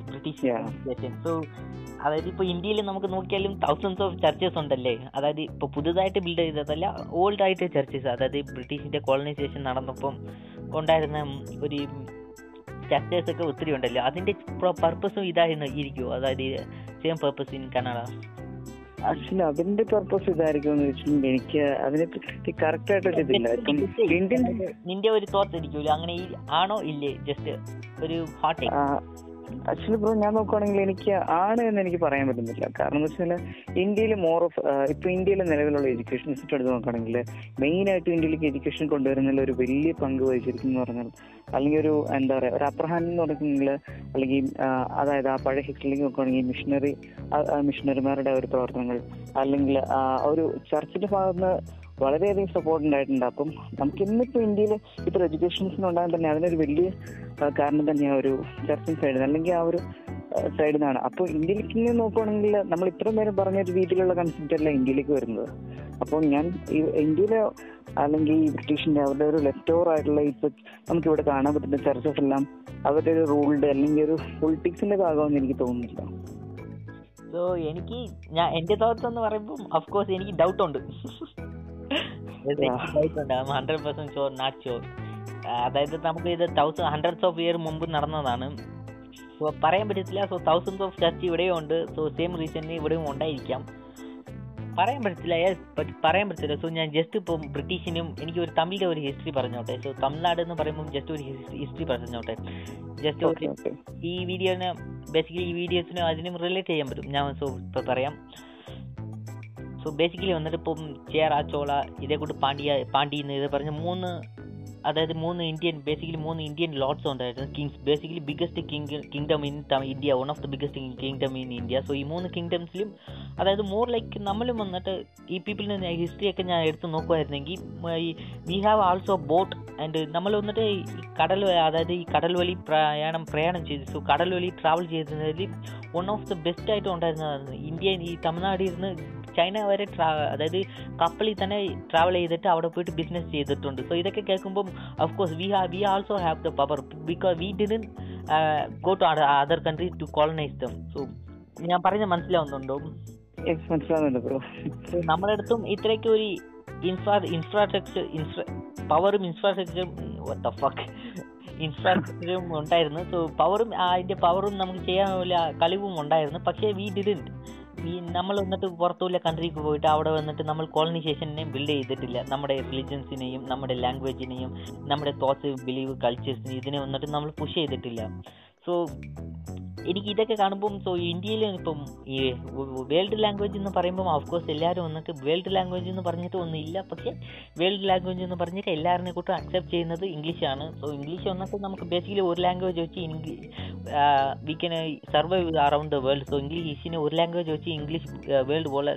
Speaker 2: ബ്രിട്ടീഷ്. സോ അതായത് ഇപ്പോൾ ഇന്ത്യയിൽ നമുക്ക് നോക്കിയാലും തൗസൻഡ്സ് ഓഫ് ചർച്ചസ് ഉണ്ടല്ലേ? അതായത് ഇപ്പോൾ പുതുതായിട്ട് ബിൽഡ് ചെയ്തതല്ല ഓൾഡ് ആയിട്ട് ചർച്ചസ് അതായത് ബ്രിട്ടീഷിന്റെ കോളനൈസേഷൻ നടന്നപ്പം ഉണ്ടായിരുന്ന ഒരു ചർച്ചസ് ഒക്കെ ഒത്തിരി ഉണ്ടല്ലോ. അതിന്റെ പർപ്പസും ഇതായിരുന്നു ഇരിക്കുമോ അതായത് same purpose in Kannada
Speaker 1: actually അതിന്റെ പർപ്പസ് ഇതായിരിക്കും എന്ന് വെച്ചിട്ടുണ്ടെങ്കിൽ എനിക്ക് അതിനെ പറ്റി കറക്റ്റ് ആയിട്ടൊരു ഇതില്ല.
Speaker 2: നിന്റെ ഒരു തോട്ട് ഇരിക്കുമല്ലോ അങ്ങനെ ആണോ ഇല്ലേ? ജസ്റ്റ് ഒരു ഹോട്ട്
Speaker 1: ആക്ച്വലി ബ്രോ ഞാൻ നോക്കുവാണെങ്കിൽ എനിക്ക് ആണ് എന്ന് എനിക്ക് പറയാൻ പറ്റുന്നില്ല. കാരണം എന്ന് വെച്ചാൽ ഇന്ത്യയിൽ മോർ ഓഫ് ഇപ്പൊ ഇന്ത്യയിലെ നിലവിലുള്ള എഡ്യൂക്കേഷൻ സിസ്റ്റം എടുത്ത് നോക്കുകയാണെങ്കിൽ മെയിൻ ആയിട്ട് ഇന്ത്യയിലേക്ക് എഡ്യൂക്കേഷൻ കൊണ്ടുവരുന്നതിൽ ഒരു വലിയ പങ്ക് വഹിച്ചിരിക്കുന്നു പറഞ്ഞാൽ അല്ലെങ്കിൽ ഒരു എന്താ പറയുക ഒരു അപ്രഹാൻ എന്ന് പറഞ്ഞിട്ടുണ്ടെങ്കിൽ അല്ലെങ്കിൽ അതായത് ആ പഴയ ഹിസ്റ്ററിലേക്ക് നോക്കുകയാണെങ്കിൽ മിഷണറി മിഷണറിമാരുടെ ഒരു പ്രവർത്തനങ്ങൾ അല്ലെങ്കിൽ ഒരു ചർച്ചിന്റെ ഭാഗത്ത് വളരെയധികം സപ്പോർട്ട് ഉണ്ടായിട്ടുണ്ട്. അപ്പം നമുക്ക് ഇന്നിപ്പോ ഇന്ത്യയിൽ ഇത്ര എഡ്യൂക്കേഷൻസിന് ഉണ്ടാകാൻ തന്നെ അതിനൊരു വലിയ കാരണം തന്നെയാണ് ഒരു ചർച്ചിങ് സൈഡിൽ അല്ലെങ്കിൽ ആ ഒരു സൈഡിൽ നിന്നാണ് അപ്പോൾ ഇന്ത്യയിലേക്ക് ഇങ്ങനെ നോക്കുവാണെങ്കിൽ നമ്മൾ ഇത്രയും നേരം പറഞ്ഞ ഒരു രീതിയിലുള്ള കൺസെപ്റ്റ് അല്ല ഇന്ത്യയിലേക്ക് വരുന്നത്. അപ്പോൾ ഞാൻ ഈ ഇന്ത്യയിലെ അല്ലെങ്കിൽ ഈ ബ്രിട്ടീഷിന്റെ അവരുടെ ഒരു ലെഫ്റ്റ് ഓവർ ആയിട്ടുള്ള ഇപ്പൊ നമുക്ക് ഇവിടെ കാണാൻ പറ്റുന്ന ചർച്ചസ് എല്ലാം അവരുടെ ഒരു റൂൾഡ് അല്ലെങ്കിൽ ഒരു പൊളിറ്റിക്സിന്റെ ഭാഗമാണെന്ന് എനിക്ക് തോന്നുന്നില്ല.
Speaker 2: സോ എനിക്ക് ഞാൻ എന്റെ തോട്ട്സ് എന്ന് പറയുമ്പോൾ അഫ്കോഴ്സ് എനിക്ക് ഡൗട്ട് ഉണ്ട്. Hundred percent sure not sure അതായത് നമുക്ക് ഇത് തൗസൻഡ് ഹൺഡ്രഡ്സ് ഓഫ് ഇയർ മുമ്പ് നടന്നതാണ്. സോ പറയാൻ പറ്റത്തില്ല. സോ തൗസൻഡ്സ് ഓഫ് ചർച്ച് ഇവിടെയും ഉണ്ട്. സോ സെയിം റീസൺ ഇവിടെയും ഉണ്ടായിരിക്കാം. പറയാൻ പറ്റത്തില്ല. പറയാൻ പറ്റത്തില്ല. സോ ഞാൻ ജസ്റ്റ് ഇപ്പം ബ്രിട്ടീഷിനും എനിക്ക് ഒരു തമിഴിന്റെ ഒരു ഹിസ്റ്ററി പറഞ്ഞോട്ടെ. സോ തമിഴ്നാട് എന്ന് പറയുമ്പോൾ ജസ്റ്റ് ഒരു ഹിസ്റ്ററി പറഞ്ഞോട്ടെ. ജസ്റ്റ് ഒരു ഈ വീഡിയോനെ ബേസിക്കലി ഈ വീഡിയോസിനും അതിനും റിലേറ്റ് ചെയ്യാൻ പറ്റും. ഞാൻ സോ ഇപ്പോൾ പറയാം. സോ ബേസിക്കലി വന്നിട്ട് ഇപ്പം ചേറ ചോള ഇതേ കൂട്ട് പാണ്ഡ്യ പാണ്ഡ്യ എന്ന് ഇത് പറഞ്ഞ മൂന്ന് അതായത് മൂന്ന് ഇന്ത്യൻ ബേസിക്കലി മൂന്ന് ഇന്ത്യൻ ലോഡ്സ് ഉണ്ടായിരുന്നു. Kings basically biggest king kingdom in India one of the biggest kingdom in India so ഈ മൂന്ന് കിങ്ഡംസിലും അതായത് മോർ ലൈക്ക് നമ്മളും വന്നിട്ട് ഈ പീപ്പിളിൽ നിന്ന് ഹിസ്റ്ററിയൊക്കെ ഞാൻ എടുത്ത് നോക്കുമായിരുന്നെങ്കിൽ ഈ we have also bought and നമ്മൾ വന്നിട്ട് ഈ കടൽ അതായത് ഈ കടൽ വഴി പ്രയാണം പ്രയാണം ചെയ്തു സോ കടൽ വഴി ട്രാവൽ ചെയ്തതിൽ വൺ ഓഫ് ദ ബെസ്റ്റ് ആയിട്ട് ഉണ്ടായിരുന്നതാണ് ഇന്ത്യ ഈ തമിഴ്നാടിൽ ഇരുന്ന് ചൈന വരെ ട്രാ അതായത് കപ്പലിൽ തന്നെ ട്രാവൽ ചെയ്തിട്ട് അവിടെ പോയിട്ട് ബിസിനസ് ചെയ്തിട്ടുണ്ട്. സോ ഇതൊക്കെ കേൾക്കുമ്പം of course we ha we also have the power because we didn't go to other countries to colonise them so ഞാൻ പറഞ്ഞ മനസ്സിലാവുന്നുണ്ടോ?
Speaker 1: മനസ്സിലാവുന്നുണ്ട് ബ്രോ
Speaker 2: നമ്മുടെ അടുത്തും ഇത്രയ്ക്ക് ഒരു ഇൻഫ്രാ ഇൻഫ്രാസ്ട്രക്ചർ ഇൻഫ്രാ പവറും ഇൻഫ്രാസ്ട്രക്ചറും ഫക്ക് ഇൻഫ്രാസ്ട്രക്ചറും ഉണ്ടായിരുന്നു. സോ പവറും അതിന്റെ പവറും നമുക്ക് ചെയ്യാനുള്ള കഴിവും ഉണ്ടായിരുന്നു. പക്ഷേ വി ഡിഡന്റ് ഈ നമ്മൾ വന്നിട്ട് പുറത്തുള്ള കൺട്രിക്ക് പോയിട്ട് അവിടെ വന്നിട്ട് നമ്മൾ കോളനൈസേഷനെ ബിൽഡ് ചെയ്തിട്ടില്ല. നമ്മുടെ റിലിജൻസിനെയും നമ്മുടെ ലാംഗ്വേജിനെയും നമ്മുടെ തോട്ട്സ് ബിലീവ് കൾച്ചേഴ്സിനെയും ഇതിനെ വന്നിട്ട് നമ്മൾ പുഷ് ചെയ്തിട്ടില്ല. സോ എനിക്ക് ഇതൊക്കെ കാണുമ്പം സോ ഇന്ത്യയിൽ ഇപ്പം ഈ വേൾഡ് ലാംഗ്വേജ് എന്ന് പറയുമ്പം ഓഫ്കോഴ്സ് എല്ലാവരും വന്നിട്ട് വേൾഡ് ലാംഗ്വേജ് എന്ന് പറഞ്ഞിട്ട് ഒന്നുമില്ല. പക്ഷേ വേൾഡ് ലാംഗ്വേജ് എന്ന് പറഞ്ഞിട്ട് എല്ലാവരുടെ കൂട്ടും അക്സെപ്റ്റ് ചെയ്യുന്നത് ഇംഗ്ലീഷാണ് സോ ഇംഗ്ലീഷ് വന്നിട്ട് നമുക്ക് ബേസിക്കലി ഒരു ലാംഗ്വേജ് വെച്ച് English we can survive around the world so ഇംഗ്ലീഷിന് ഒരു ലാംഗ്വേജ് വെച്ച് ഇംഗ്ലീഷ് വേൾഡ് പോലെ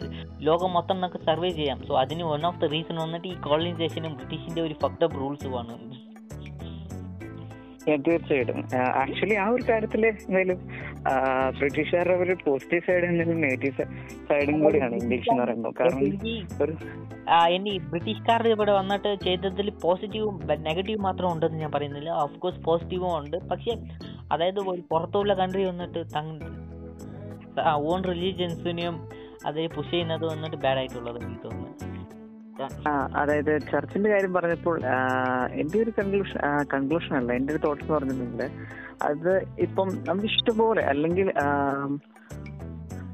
Speaker 2: ലോകം മൊത്തം നമുക്ക് സർവൈവ് ചെയ്യാം. സോ അതിന് വൺ ഓഫ് ദ റീസൺ വന്നിട്ട് ഈ കോളനൈസേഷനും ബ്രിട്ടീഷിന്റെ ഒരു ഫക്ടപ്പ് റൂൾസുമാണ്
Speaker 1: തീർച്ചയായിട്ടും. ആക്ച്വലി ആ ഒരു കാര്യത്തിൽ എന്തായാലും ബ്രിട്ടീഷുകാരുടെ ഒരു പോസിറ്റീവ് സൈഡ് എന്തെങ്കിലും നെഗറ്റീവ് സൈഡും കൂടിയാണ് ഇംഗ്ലീഷ് എന്ന് പറയുമ്പോൾ. കാരണം ഒരു
Speaker 2: ഇനി ബ്രിട്ടീഷുകാർ ഇവിടെ വന്നിട്ട് ചെയ്തതിൽ പോസിറ്റീവും നെഗറ്റീവ് മാത്രം ഉണ്ടെന്ന് ഞാൻ പറയുന്നില്ല. ഓഫ് കോഴ്സ് പോസിറ്റീവും ഉണ്ട്. പക്ഷേ അതായത് ഒരു പുറത്തുള്ള കൺട്രി വന്നിട്ട് ഓൺ റിലീജിയൻസിനെയും അതിൽ പുഷ് ചെയ്യുന്നത് വന്നിട്ട് ബാഡ് ആയിട്ടുള്ളത് എനിക്ക് തോന്നുന്നു.
Speaker 1: അതായത് ചർച്ചിന്റെ കാര്യം പറഞ്ഞപ്പോൾ എന്റെ ഒരു കൺക്ലൂഷൻ കൺക്ലൂഷൻ അല്ല എന്റെ ഒരു തോട്ട്സ് പറഞ്ഞിട്ടുണ്ടെങ്കിൽ അത് ഇപ്പം നമുക്ക് ഇഷ്ടംപോലെ അല്ലെങ്കിൽ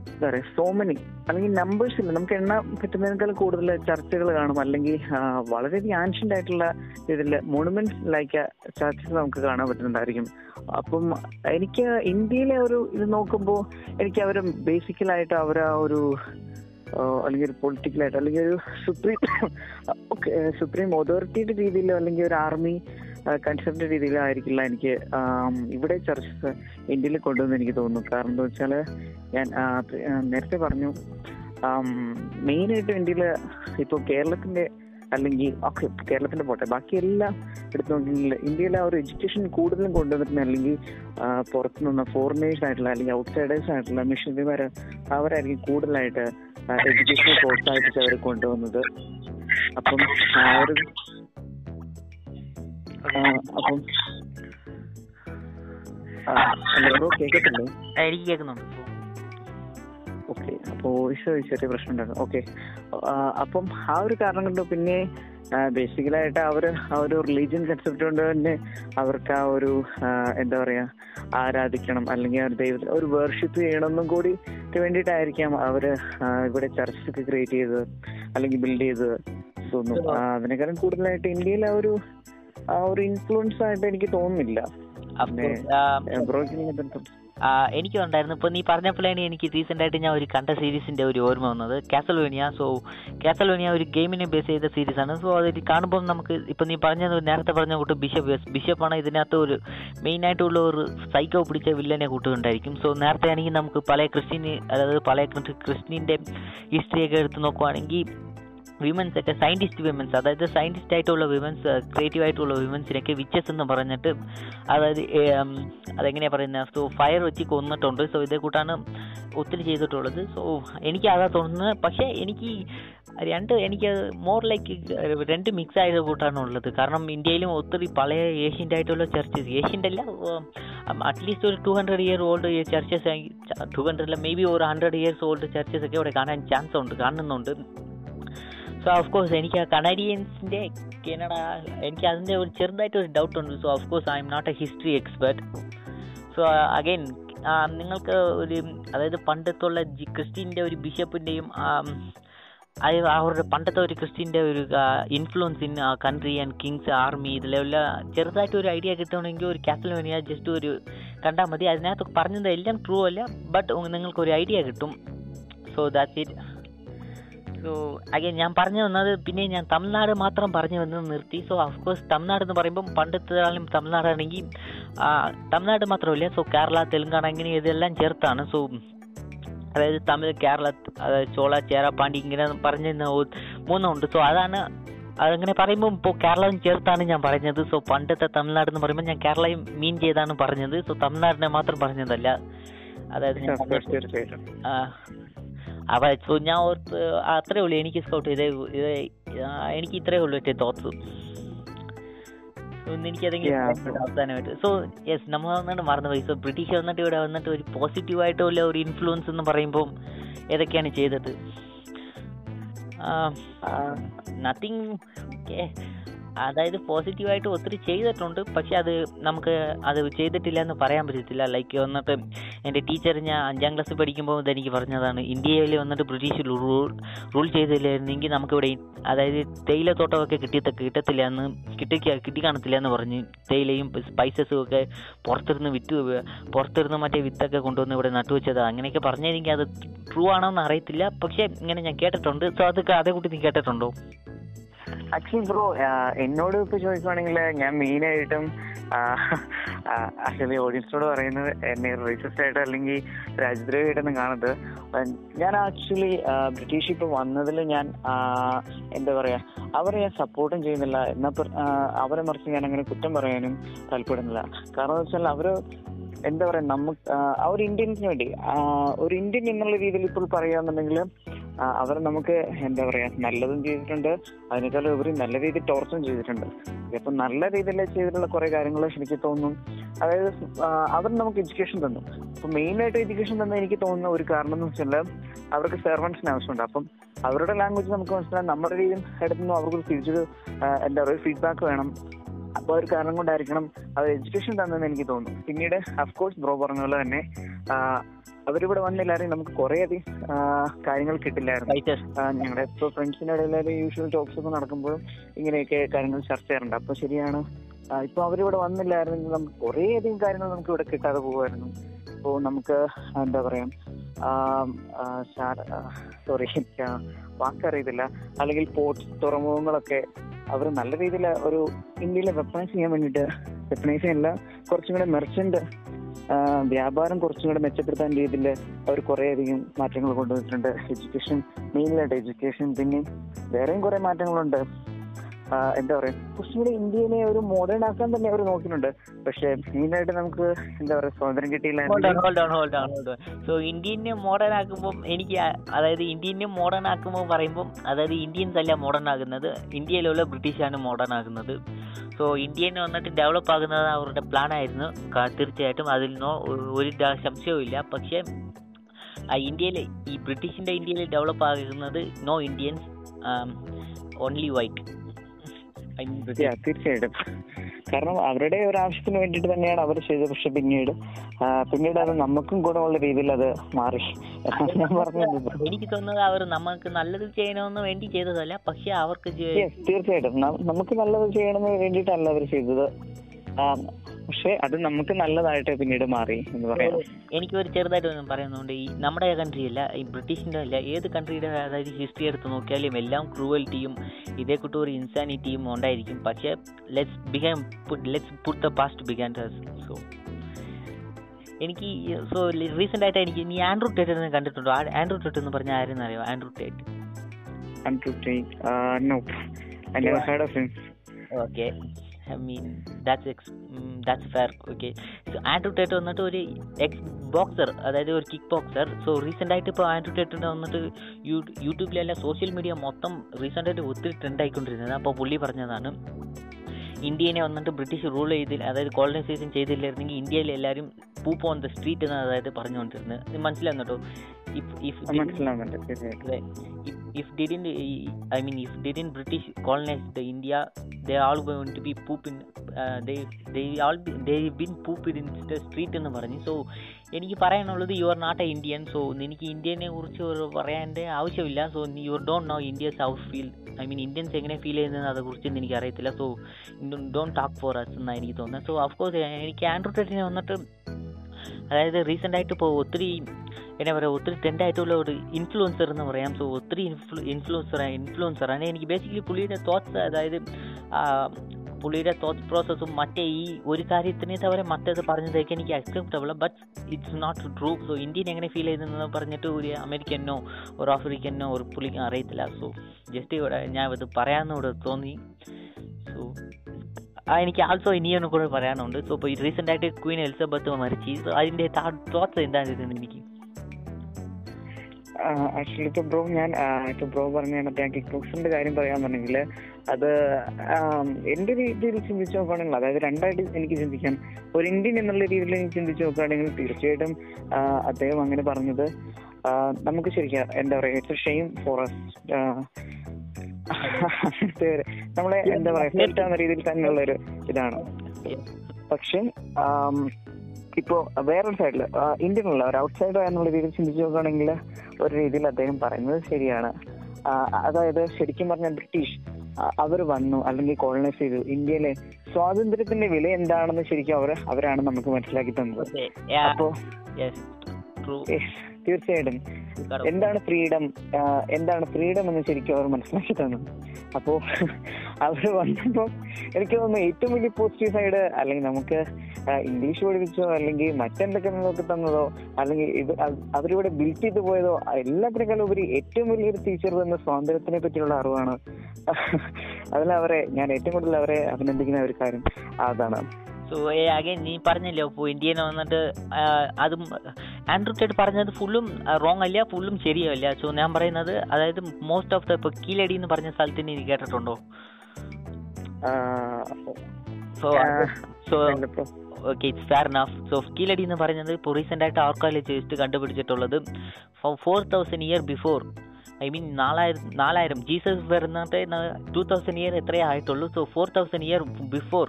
Speaker 1: എന്താ പറയുക സോ മെനി അല്ലെങ്കിൽ നമ്പേഴ്സ് ഇല്ല. നമുക്ക് എണ്ണ പറ്റുന്നതിനേക്കാൾ കൂടുതൽ ചർച്ചകൾ കാണും. അല്ലെങ്കിൽ വളരെയധികം ആൻഷ്യന്റ് ആയിട്ടുള്ള ഇതിൽ മോണുമെന്റ്സ് ലൈക്ക് ചർച്ചകൾ നമുക്ക് കാണാൻ പറ്റുന്നുണ്ടായിരിക്കും അപ്പം എനിക്ക് ഇന്ത്യയിലെ ഒരു ഇത് നോക്കുമ്പോൾ എനിക്ക് അവർ ബേസിക്കലായിട്ട് അവർ ആ ഒരു അല്ലെങ്കിൽ ഒരു പൊളിറ്റിക്കലായിട്ട് അല്ലെങ്കിൽ ഒരു സുപ്രീം ഓക്കെ സുപ്രീം അതോറിറ്റിയുടെ രീതിയിലോ അല്ലെങ്കിൽ ഒരു ആർമി കൺസെപ്റ്റ് രീതിയിലോ ആയിരിക്കില്ല എനിക്ക് ഇവിടെ ചർച്ച ഇന്ത്യയിൽ കൊണ്ടുവന്ന് എനിക്ക് തോന്നുന്നു. കാരണം എന്താ വെച്ചാൽ ഞാൻ നേരത്തെ പറഞ്ഞു മെയിനായിട്ടും ഇന്ത്യയിൽ ഇപ്പോൾ കേരളത്തിന്റെ അല്ലെങ്കിൽ ഓക്കെ കേരളത്തിന്റെ പോട്ടെ ബാക്കി എല്ലാം എടുത്തു നോക്കിയെങ്കിൽ ഇന്ത്യയിലെ ആ ഒരു എഡ്യൂക്കേഷൻ കൂടുതലും കൊണ്ടുവന്നിട്ടുണ്ട് അല്ലെങ്കിൽ പുറത്തുനിന്ന് പുറത്തു നിന്ന് ഫോറിനേഴ്സ് ആയിട്ടുള്ള അല്ലെങ്കിൽ ഔട്ട്സൈഡേഴ്സ് ആയിട്ടുള്ള മിഷനറിമാർ അവരായിരിക്കും കൂടുതലായിട്ട് എഡ്യൂക്കേഷനെ പ്രോത്സാഹിപ്പിച്ച് അവർ കൊണ്ടുവന്നത്. അപ്പം ആ ഒരു അപ്പം
Speaker 2: എനിക്ക് കേൾക്കുന്നുണ്ട്
Speaker 1: ഓക്കെ. അപ്പോൾ ഈശോ ചെറിയ പ്രശ്നം ഉണ്ടായിരുന്നു ഓക്കെ. അപ്പം ആ ഒരു കാരണം കൊണ്ട് പിന്നെ ബേസിക്കലായിട്ട് അവർ ആ ഒരു റിലീജിയൻ കൺസെപ്റ്റ് കൊണ്ട് തന്നെ അവർക്ക് ആ ഒരു എന്താ പറയാ ആരാധിക്കണം. അല്ലെങ്കിൽ ആ ഒരു ദൈവത്തെ ഒരു വേർഷിപ്പ് ചെയ്യണമെന്നും കൂടി വേണ്ടിയിട്ടായിരിക്കാം അവർ ആ, ഇവിടെ ചർച്ചൊക്കെ ക്രിയേറ്റ് ചെയ്തത്. അല്ലെങ്കിൽ ബിൽഡ് ചെയ്തത്. തോന്നുന്നു ആ, അതിനേക്കാളും കൂടുതലായിട്ട് ഇന്ത്യയിൽ ആ ഒരു ആ ഒരു ഇൻഫ്ലുവൻസ് ആയിട്ട് എനിക്ക് തോന്നുന്നില്ല. ബ്രോയ്ക്ക്
Speaker 2: എനിക്ക് ഉണ്ടായിരുന്നു ഇപ്പോൾ നീ പറഞ്ഞപ്പോഴാണ് എനിക്ക് റീസെന്റ് ആയിട്ട് ഞാൻ ഒരു കണ്ട സീരീസിന്റെ ഒരു ഓർമ്മ വന്നത്. കാസൽവേനിയ സോ കാസൽവേനിയ ഒരു ഗെയിമിനെ ബേസ് ചെയ്ത സീരീസ് ആണ്. സോ അതിൽ കാണുമ്പോൾ നമുക്ക് ഇപ്പോൾ നീ പറഞ്ഞത് നേരത്തെ പറഞ്ഞ കൂട്ട് ബിഷപ്പ് ബിഷപ്പാണ് ഇതിനകത്ത് ഒരു മെയിൻ ആയിട്ടുള്ള ഒരു സൈക്കോ പിടിച്ച വില്ലനെ കൂട്ടുണ്ടായിരിക്കും സോ നേരത്തെ ആണെങ്കിൽ നമുക്ക് പല ക്രിസ്ത്യൻ അതായത് പല ക്രിസ്ത്യന്റെ ഹിസ്റ്ററിയൊക്കെ എടുത്ത് നോക്കുവാണെങ്കിൽ വിമൻസ് ഒക്കെ സയന്റിസ്റ്റ് വിമൻസ് അതായത് സയന്റിസ്റ്റ് ആയിട്ടുള്ള വിമൻസ് ക്രിയേറ്റീവ് ആയിട്ടുള്ള വിമൻസിനൊക്കെ വിച്ചസ് എന്ന് പറഞ്ഞിട്ട് അതായത് അതെങ്ങനെയാണ് അതെങ്ങനെയാ പറയുന്നത് സോ ഫയർ വെച്ച് കൊന്നിട്ടുണ്ട്. സോ ഇതേ കൂട്ടാണ് ഒത്തിരി ചെയ്തിട്ടുള്ളത്. സോ എനിക്ക് അതാ തോന്നുന്നത്. പക്ഷേ എനിക്ക് രണ്ട് എനിക്ക് മോർ ലൈക്ക് രണ്ട് മിക്സ് ആയത് കൂട്ടാണ് ഉള്ളത്. കാരണം ഇന്ത്യയിലും ഒത്തിരി പഴയ ഏഷ്യന്റ് ആയിട്ടുള്ള ചർച്ചസ് ഏഷ്യന്റ് അല്ല അറ്റ്ലീസ്റ്റ് ഒരു two hundred year old churches two hundred അല്ല മേ ബി ഒരു ഹൺഡ്രഡ് ഇയേഴ്സ് ഓൾഡ് ചർച്ചസ് ഒക്കെ ഇവിടെ കാണാൻ ചാൻസ് ഉണ്ട് കാണുന്നുണ്ട്. സോ ഓഫ് കോഴ്സ് എനിക്ക് ആ കനഡിയൻസിന്റെ കനഡ എനിക്ക് അതിന്റെ ഒരു ചെറുതായിട്ട് ഒരു ഡൗട്ട് ഉണ്ട്. So of course I am not a history expert so again നിങ്ങൾക്ക് ഒരു അതായത് പണ്ടത്തുള്ള ജി- ക്രിസ്ത്യന്റെ ഒരു ബിഷപ്പിന്റെയും അത് അവരുടെ പണ്ടത്തെ ഒരു ക്രിസ്ത്യന്റെ ഒരു influence in country and kings army ഇതിലെല്ലാം ചെറുതായിട്ട് ഒരു ഐഡിയ കിട്ടണമെങ്കിൽ ഒരു കാസലോനിയ ജസ്റ്റ് ഒരു കണ്ടാൽ മതി. അതിനകത്ത് പറഞ്ഞത് എല്ലാം ട്രൂ അല്ല ബട്ട് നിങ്ങൾക്ക് ഒരു ഐഡിയ കിട്ടും. So that's it so again ഞാൻ പറഞ്ഞു വന്നത് പിന്നെ ഞാൻ തമിഴ്നാട് മാത്രം പറഞ്ഞു വന്നത് നിർത്തി. സോ അഫ്കോഴ്സ് തമിഴ്നാട് എന്ന് പറയുമ്പം പണ്ടത്തെ ആളും തമിഴ്നാടാണെങ്കിൽ തമിഴ്നാട് മാത്രമല്ല സോ കേരള തെലുങ്കാന ഇങ്ങനെ ഇതെല്ലാം ചേർത്താണ്. സോ അതായത് തമിഴ് കേരള അതായത് ചോള ചേര പാണ്ടി ഇങ്ങനെ പറഞ്ഞ മൂന്നുണ്ട്. സോ അതാണ് അതങ്ങനെ പറയുമ്പോൾ ഇപ്പോൾ കേരളം ചേർത്താണ് ഞാൻ പറഞ്ഞത്. സോ പണ്ടത്തെ തമിഴ്നാട് എന്ന് പറയുമ്പോൾ ഞാൻ കേരളയും മീൻ ചെയ്താണ് പറഞ്ഞത്. സോ തമിഴ്നാടിനെ മാത്രം പറഞ്ഞതല്ല. അതായത് ഞാൻ പണ്ടത്തെ-
Speaker 1: തീർച്ചയായിട്ടും
Speaker 2: ആ, അപ്പൊ സോ ഞാൻ ഓർത്ത് അത്രേ ഉള്ളൂ. എനിക്ക് സ്കൗട്ട് ഇതേ ഇത് എനിക്ക് ഇത്രേ ഉള്ളൂ എന്റെ തോട്ട്സ് എനിക്ക്. ഏതെങ്കിലും അവസാനമായിട്ട്. സോ യെസ് നമ്മൾ വന്നിട്ട് മറന്നുപോയി. സോ ബ്രിട്ടീഷ് വന്നിട്ട് ഇവിടെ വന്നിട്ട് ഒരു പോസിറ്റീവ് ആയിട്ടുള്ള ഒരു ഇൻഫ്ലുവൻസ് എന്ന് പറയുമ്പോൾ ഏതൊക്കെയാണ് ചെയ്തത്? നത്തിങ് അതായത് പോസിറ്റീവായിട്ട് ഒത്തിരി ചെയ്തിട്ടുണ്ട്. പക്ഷെ അത് നമുക്ക് അത് ചെയ്തിട്ടില്ല എന്ന് പറയാൻ പറ്റത്തില്ല. ലൈക്ക് വന്നിട്ട് എന്റെ ടീച്ചർ ഞാൻ അഞ്ചാം ക്ലാസ് പഠിക്കുമ്പോൾ ഇതെനിക്ക് പറഞ്ഞതാണ് ഇന്ത്യയിൽ വന്നിട്ട് ബ്രിട്ടീഷ് റൂൾ റൂൾ ചെയ്തില്ലായിരുന്നെങ്കിൽ നമുക്കിവിടെ അതായത് തേയിലത്തോട്ടമൊക്കെ കിട്ടി കിട്ടത്തില്ല എന്ന് കിട്ടി കിട്ടി കാണത്തില്ല എന്ന് പറഞ്ഞ് തേയിലയും സ്പൈസസും ഒക്കെ പുറത്തിരുന്ന് വിറ്റ് പുറത്തിരുന്ന് മറ്റേ വിത്തൊക്കെ കൊണ്ടുവന്ന് ഇവിടെ നട്ടുവെച്ചത് അങ്ങനെയൊക്കെ പറഞ്ഞെനിക്ക് അത് ട്രൂ ആണോ എന്ന് അറിയത്തില്ല. പക്ഷേ ഇങ്ങനെ ഞാൻ കേട്ടിട്ടുണ്ട്. സോ അതൊക്കെ അതേക്കുട്ടി നീ കേട്ടിട്ടുണ്ടോ?
Speaker 1: ആക്ച്വലി ബ്രോ എന്നോട് ഇപ്പൊ ചോദിക്കുവാണെങ്കിൽ ഞാൻ മെയിൻ ആയിട്ടും ആക്ച്വലി ഓഡിയൻസിനോട് പറയുന്നത് എന്നെ റേസിസ്റ്റ് ആയിട്ട് അല്ലെങ്കിൽ രാജ്യദ്രോഹിയായിട്ടൊന്നും കാണത് ഞാൻ ആക്ച്വലി ബ്രിട്ടീഷ് ഇപ്പൊ വന്നതിൽ ഞാൻ എന്താ പറയാ അവരെ ഞാൻ സപ്പോർട്ടും ചെയ്യുന്നില്ല. എന്നാ അവരെ മറിച്ച് ഞാൻ അങ്ങനെ കുറ്റം പറയാനും താല്പര്യമില്ല. കാരണം വെച്ചാൽ അവർ എന്താ പറയാ നമുക്ക് ആ, ഒരു ഇന്ത്യൻസിന് വേണ്ടി ഒരു ഇന്ത്യൻ എന്നുള്ള രീതിയിൽ ഇപ്പോൾ പറയുകയാണെന്നുണ്ടെങ്കിൽ അവർ നമുക്ക് എന്താ പറയാ നല്ലതും ചെയ്തിട്ടുണ്ട്. അതിനേക്കാളും ഉപരി നല്ല രീതിയിൽ ടോർച്ചും ചെയ്തിട്ടുണ്ട്. ഇപ്പൊ നല്ല രീതിയിൽ ചെയ്തിട്ടുള്ള കുറെ കാര്യങ്ങൾ എനിക്ക് തോന്നുന്നു. അതായത് അവർ നമുക്ക് എഡ്യൂക്കേഷൻ തന്നു. അപ്പൊ മെയിൻ ആയിട്ട് എഡ്യൂക്കേഷൻ തന്ന എനിക്ക് തോന്നുന്ന ഒരു കാരണം എന്ന് വെച്ചാൽ അവർക്ക് സെർവൻസിന് ആവശ്യമുണ്ട്. അപ്പം അവരുടെ ലാംഗ്വേജ് നമുക്ക് മനസ്സിലാക്കാം നമ്മുടെ രീതിയിൽ എടുത്തുനിന്ന് അവർക്ക് തിരിച്ചൊരു എന്താ പറയുക ഫീഡ്ബാക്ക് വേണം. അപ്പൊ ഒരു കാരണം കൊണ്ടായിരിക്കണം അവർ എഡ്യൂക്കേഷൻ തന്നെന്ന് എനിക്ക് തോന്നുന്നു. പിന്നീട് അഫ്കോഴ്സ് ബ്രോ പറഞ്ഞ പോലെ തന്നെ അവരിവിടെ വന്നില്ലായിരുന്നു നമുക്ക് കുറെ അധികം കാര്യങ്ങൾ കിട്ടില്ലായിരുന്നു. ഞങ്ങളുടെ ഇപ്പോൾ ഫ്രണ്ട്സിന്റെ ഇടയിൽ യൂഷ്വൽ ടോക്സ് ഒക്കെ നടക്കുമ്പോഴും ഇങ്ങനെയൊക്കെ കാര്യങ്ങൾ ചർച്ച ചെയ്യാറുണ്ട്. അപ്പൊ ശരിയാണ്. ഇപ്പൊ അവരിവിടെ വന്നില്ലായിരുന്നെങ്കിൽ നമുക്ക് കുറേ അധികം കാര്യങ്ങൾ നമുക്ക് ഇവിടെ കിട്ടാതെ പോകുമായിരുന്നു. ഇപ്പോൾ നമുക്ക് എന്താ പറയാ സോറി വാക്കറിയത്തില്ല. അല്ലെങ്കിൽ പോർട്ട് തുറമുഖങ്ങളൊക്കെ അവർ നല്ല രീതിയിൽ ഒരു ഇന്ത്യയിലെ വെപ്പണൈസ് ചെയ്യാൻ വേണ്ടിയിട്ട് വെപ്പണൈസ് ചെയ്യാനല്ല കുറച്ചും കൂടെ മെർച്ചന്റ് വ്യാപാരം കുറച്ചും കൂടെ മെച്ചപ്പെടുത്താൻ രീതിയിൽ അവർ കുറേയധികം മാറ്റങ്ങൾ കൊണ്ടുവന്നിട്ടുണ്ട്. എഡ്യൂക്കേഷൻ മെയിനായിട്ട് എഡ്യൂക്കേഷൻ പിന്നെ വേറെയും കുറെ മാറ്റങ്ങളുണ്ട്. എന്താ പറയാ കുറച്ചും കൂടി ഇന്ത്യനെ ഒരു മോഡേൺ ആക്കാൻ തന്നെ അവർ നോക്കുന്നുണ്ട് പക്ഷെ മെയിനായിട്ട് നമുക്ക് എന്താ പറയാ സ്വാതന്ത്ര്യം കിട്ടിയില്ല
Speaker 2: സോ ഇന്ത്യനെ മോഡേൺ ആക്കുമ്പോൾ എനിക്ക് അതായത് ഇന്ത്യനെ മോഡേൺ ആക്കുമ്പോൾ പറയുമ്പോൾ അതായത് ഇന്ത്യൻസ് അല്ല മോഡേൺ ആകുന്നത്. ഇന്ത്യയിലുള്ള ബ്രിട്ടീഷാണ് മോഡേൺ ആകുന്നത്. സോ ഇന്ത്യനെ വന്നിട്ട് ഡെവലപ്പ് ആകുന്നത് അവരുടെ പ്ലാൻ ആയിരുന്നു. തീർച്ചയായിട്ടും അതിൽ നിന്നോ ഒരു സംശയവും ഇല്ല. പക്ഷേ ആ ഇന്ത്യയിൽ ഈ ബ്രിട്ടീഷിന്റെ ഇന്ത്യയിൽ ഡെവലപ്പ് ആകുന്നത് നോ ഇന്ത്യൻസ് ഓൺലി വൈറ്റ്
Speaker 1: തീർച്ചയായിട്ടും. കാരണം അവരുടെ ഒരു ആവശ്യത്തിന് വേണ്ടിയിട്ട് തന്നെയാണ് അവർ ചെയ്തത്. പക്ഷെ പിന്നീട് പിന്നീട് അത് നമുക്കും ഗുണമുള്ള രീതിയിൽ അത് മാറി.
Speaker 2: എനിക്ക് തോന്നുന്നത് അവർ നമുക്ക് നല്ലത് ചെയ്യണമെന്ന് വേണ്ടി ചെയ്തതല്ല പക്ഷെ അവർക്ക്
Speaker 1: തീർച്ചയായിട്ടും. നമുക്ക് നല്ലത് ചെയ്യണമെന്ന് വേണ്ടിയിട്ടല്ല അവർ ചെയ്തത്. പക്ഷെ അത് നമുക്ക് നല്ലതായിട്ട് പിന്നീട് മാറി എന്ന് പറയാം.
Speaker 2: എനിക്ക് ഒരു ചെറുതായിട്ട് പറയുന്നുണ്ട് ഈ നമ്മുടെ കൺട്രി അല്ല ഈ ബ്രിട്ടീഷിന്റെ അല്ല ഏത് കൺട്രിയുടെ അതായത് ഹിസ്റ്ററി എടുത്ത് നോക്കിയാലും എല്ലാം ക്രൂവൽറ്റിയും ഇതേ കൂട്ട് ഒരു ഇൻസാനിറ്റിയും ഉണ്ടായിരിക്കും. പക്ഷേ let's begin let's put the past begin so എനിക്ക് സോ റീസെന്റ് ആയിട്ട് എനിക്ക് നീ ആൻഡ്രൂ ടേറ്റ് കണ്ടിട്ടുണ്ടോ? ആൻഡ്രൂ ടേറ്റ് എന്ന് പറഞ്ഞാൽ ആരെന്ന് അറിയോ? Andrew Tate
Speaker 1: Andrew Tate I never never okay of
Speaker 2: okay I mean that's ex that's fair okay so Andrew Tate വന്നിട്ട് ഒരു എക്സ് ബോക്സർ അതായത് ഒരു കിക്ക് ബോക്സർ സോ റീസെന്റ് ആയിട്ട് ഇപ്പോൾ ആൻഡ്രൂ ടേറ്റിന്റെ വന്നിട്ട് യൂ യൂട്യൂബിലല്ല സോഷ്യൽ മീഡിയ മൊത്തം റീസെന്റായിട്ട് ഒത്തിരി ട്രെൻഡ് ആയിക്കൊണ്ടിരുന്നത്. അപ്പോൾ പുള്ളി പറഞ്ഞതാണ് ഇന്ത്യനെ വന്നിട്ട് ബ്രിട്ടീഷ് റൂൾ ചെയ്തില്ല അതായത് കോളനൈസേഷൻ ചെയ്തില്ലായിരുന്നെങ്കിൽ ഇന്ത്യയിൽ എല്ലാവരും പൂപ്പ് ഓൺ ദ സ്ട്രീറ്റ് എന്ന് അതായത് പറഞ്ഞുകൊണ്ടിരുന്നത്. മനസ്സിലാകുന്നുണ്ടോ if if if didn't I mean if didn't British colonize the India are all going to be poop in uh, they they all be, they been pooped in എന്ന് പറഞ്ഞു. So എനിക്ക് പറയാനുള്ളത് you are not a Indian so എനിക്ക് ഇന്ത്യനെ കുറിച്ച് പറയാന്റെ ആവശ്യമില്ല. So you don't know India's how feel I mean Indians എങ്ങനെ ഫീൽ ചെയ്യുന്നത് അതേക്കുറിച്ച് എനിക്ക് അറിയത്തില്ല. So don't talk for us എന്നാണ് എനിക്ക് തോന്നുന്നത്. സോ അഫ്കോഴ്സ് എനിക്ക് ആൻഡ്രോ ടെറ്റിനെ വന്നിട്ട് അതായത് റീസെന്റ് ആയിട്ട് ഇപ്പോൾ ഒത്തിരി എന്നാ പറയുക ഒത്തിരി ട്രെൻഡ് ആയിട്ടുള്ള ഒരു ഇൻഫ്ലുവൻസർ എന്ന് പറയാം. സോ ഒത്തിരി ഇൻഫ്ലു ഇൻഫ്ലുവൻസർ ഇൻഫ്ലുവൻസറാണ് എനിക്ക് ബേസിക്കലി പുള്ളിയുടെ തോട്ട്സ് അതായത് പുള്ളിയുടെ തോട്ട് പ്രോസസ്സും മറ്റേ ഈ ഒരു കാര്യത്തിനെ തവരെ മറ്റേത് പറഞ്ഞതൊക്കെ എനിക്ക് acceptable but it's not true so Indian എങ്ങനെ ഫീൽ ചെയ്തെന്ന് പറഞ്ഞിട്ട് ഒരു അമേരിക്കനോ ഒരു ആഫ്രിക്കനോ ഒരു പുള്ളിക്ക് അറിയത്തില്ല. സോ ജസ്റ്റ് ഇവിടെ ഞാൻ ഇത് പറയാമെന്ന് ഇവിടെ തോന്നി. സോ എനിക്ക് ആൾസോ ഇനിയൊന്നും കൂടെ പറയാനുണ്ട്. സോ ഇപ്പോൾ റീസെന്റ് ആയിട്ട് ക്വീൻ എലിസബത്ത് മരിച്ചു സോ അതിന്റെ തോട്ട്സ് എന്തായിരുന്നു എനിക്ക്?
Speaker 1: ആക്ച്വലി ഇപ്പോൾ ബ്രോ ഞാൻ ഇപ്പോൾ ഇപ്പൊ ബ്രോ പറഞ്ഞ മറ്റേ കിക്ക് ബോക്സിന്റെ കാര്യം പറഞ്ഞെങ്കിൽ അത് എന്റെ രീതിയിൽ ചിന്തിച്ച് നോക്കുകയാണെങ്കിൽ അതായത് രണ്ടായിട്ട് എനിക്ക് ചിന്തിക്കാം. ഒരു ഇന്ത്യൻ എന്നുള്ള രീതിയിൽ എനിക്ക് ചിന്തിച്ച് നോക്കുകയാണെങ്കിൽ തീർച്ചയായിട്ടും അദ്ദേഹം അങ്ങനെ പറഞ്ഞത്. നമുക്ക് ശരിക്കും എന്താ പറയുക ഇറ്റ്സ് ഷെയിം ഫോർ അസ് നമ്മളെ എന്താ പറയാ സെറ്റ് ആവുന്ന രീതിയിൽ തന്നെയുള്ള ഒരു ഇതാണ്. പക്ഷെ ഇപ്പോ വേറൊരു സൈഡിൽ ഇന്ത്യനുള്ള ഒരു ഔട്ട്സൈഡർ എന്നുള്ള രീതിയിൽ ചിന്തിച്ചു നോക്കുകയാണെങ്കിൽ ഒരു രീതിയിൽ അദ്ദേഹം പറയുന്നത് ശരിയാണ്. അതായത് ശരിക്കും പറഞ്ഞ ബ്രിട്ടീഷ് അവർ വന്നു അല്ലെങ്കിൽ കോളനൈസ് ചെയ്തു. ഇന്ത്യയിലെ സ്വാതന്ത്ര്യത്തിന്റെ വില എന്താണെന്ന് ശരിക്കും അവർ അവരാണ് നമുക്ക് മനസ്സിലാക്കി തന്നത്. അപ്പോ തീർച്ചയായിട്ടും. എന്താണ് ഫ്രീഡം? എന്താണ് ഫ്രീഡം എന്ന് ശരിക്കും അവർ മനസ്സിലാക്കി തന്നു. അപ്പോ അവർ വന്നപ്പോ എനിക്ക് തോന്നുന്നു ഏറ്റവും വലിയ പോസിറ്റീവ് സൈഡ് അല്ലെങ്കിൽ നമുക്ക് ഇംഗ്ലീഷ് പഠിപ്പിച്ചോ അല്ലെങ്കിൽ മറ്റെന്തൊക്കെ നമുക്ക് തന്നതോ അല്ലെങ്കിൽ ഇത് അവരിവിടെ ബിൽറ്റ് ചെയ്ത് പോയതോ എല്ലാത്തിനേക്കാളും ഉപരി ഏറ്റവും വലിയൊരു ടീച്ചർ തന്ന സ്വാതന്ത്ര്യത്തിനെ പറ്റിയുള്ള അറിവാണ്. അതിലവരെ അവരെ ഞാൻ ഏറ്റവും കൂടുതൽ അവരെ അഭിനന്ദിക്കുന്ന ഒരു കാര്യം അതാണ്.
Speaker 2: അഗൈൻ നീ പറഞ്ഞല്ലോ ഇപ്പോൾ ഇന്ത്യയിൽ വന്നിട്ട് അതും ആൻഡ്രൂ ടേഡ് പറഞ്ഞത് ഫുള്ളും റോങ് അല്ല ഫുള്ളും ശരിയല്ല സോ ഞാൻ പറയുന്നത് അതായത് മോസ്റ്റ് ഓഫ് ദ ഇപ്പോൾ കീലടി എന്ന് പറഞ്ഞ സ്ഥലത്തിന് നീ കേട്ടിട്ടുണ്ടോ? So so. Okay it's fair enough so Keeladi എന്ന് പറയുന്നത് ഇപ്പോൾ റീസെന്റ് ആയിട്ട് archaeologist കണ്ടുപിടിച്ചിട്ടുള്ളത്? Four thousand year before I mean നാലായിരം നാലായിരം. ജീസസ് വരുന്നിട്ട് ടു തൗസൻഡ് ഇയർ എത്രയേ ആയിട്ടുള്ളൂ. So four thousand year before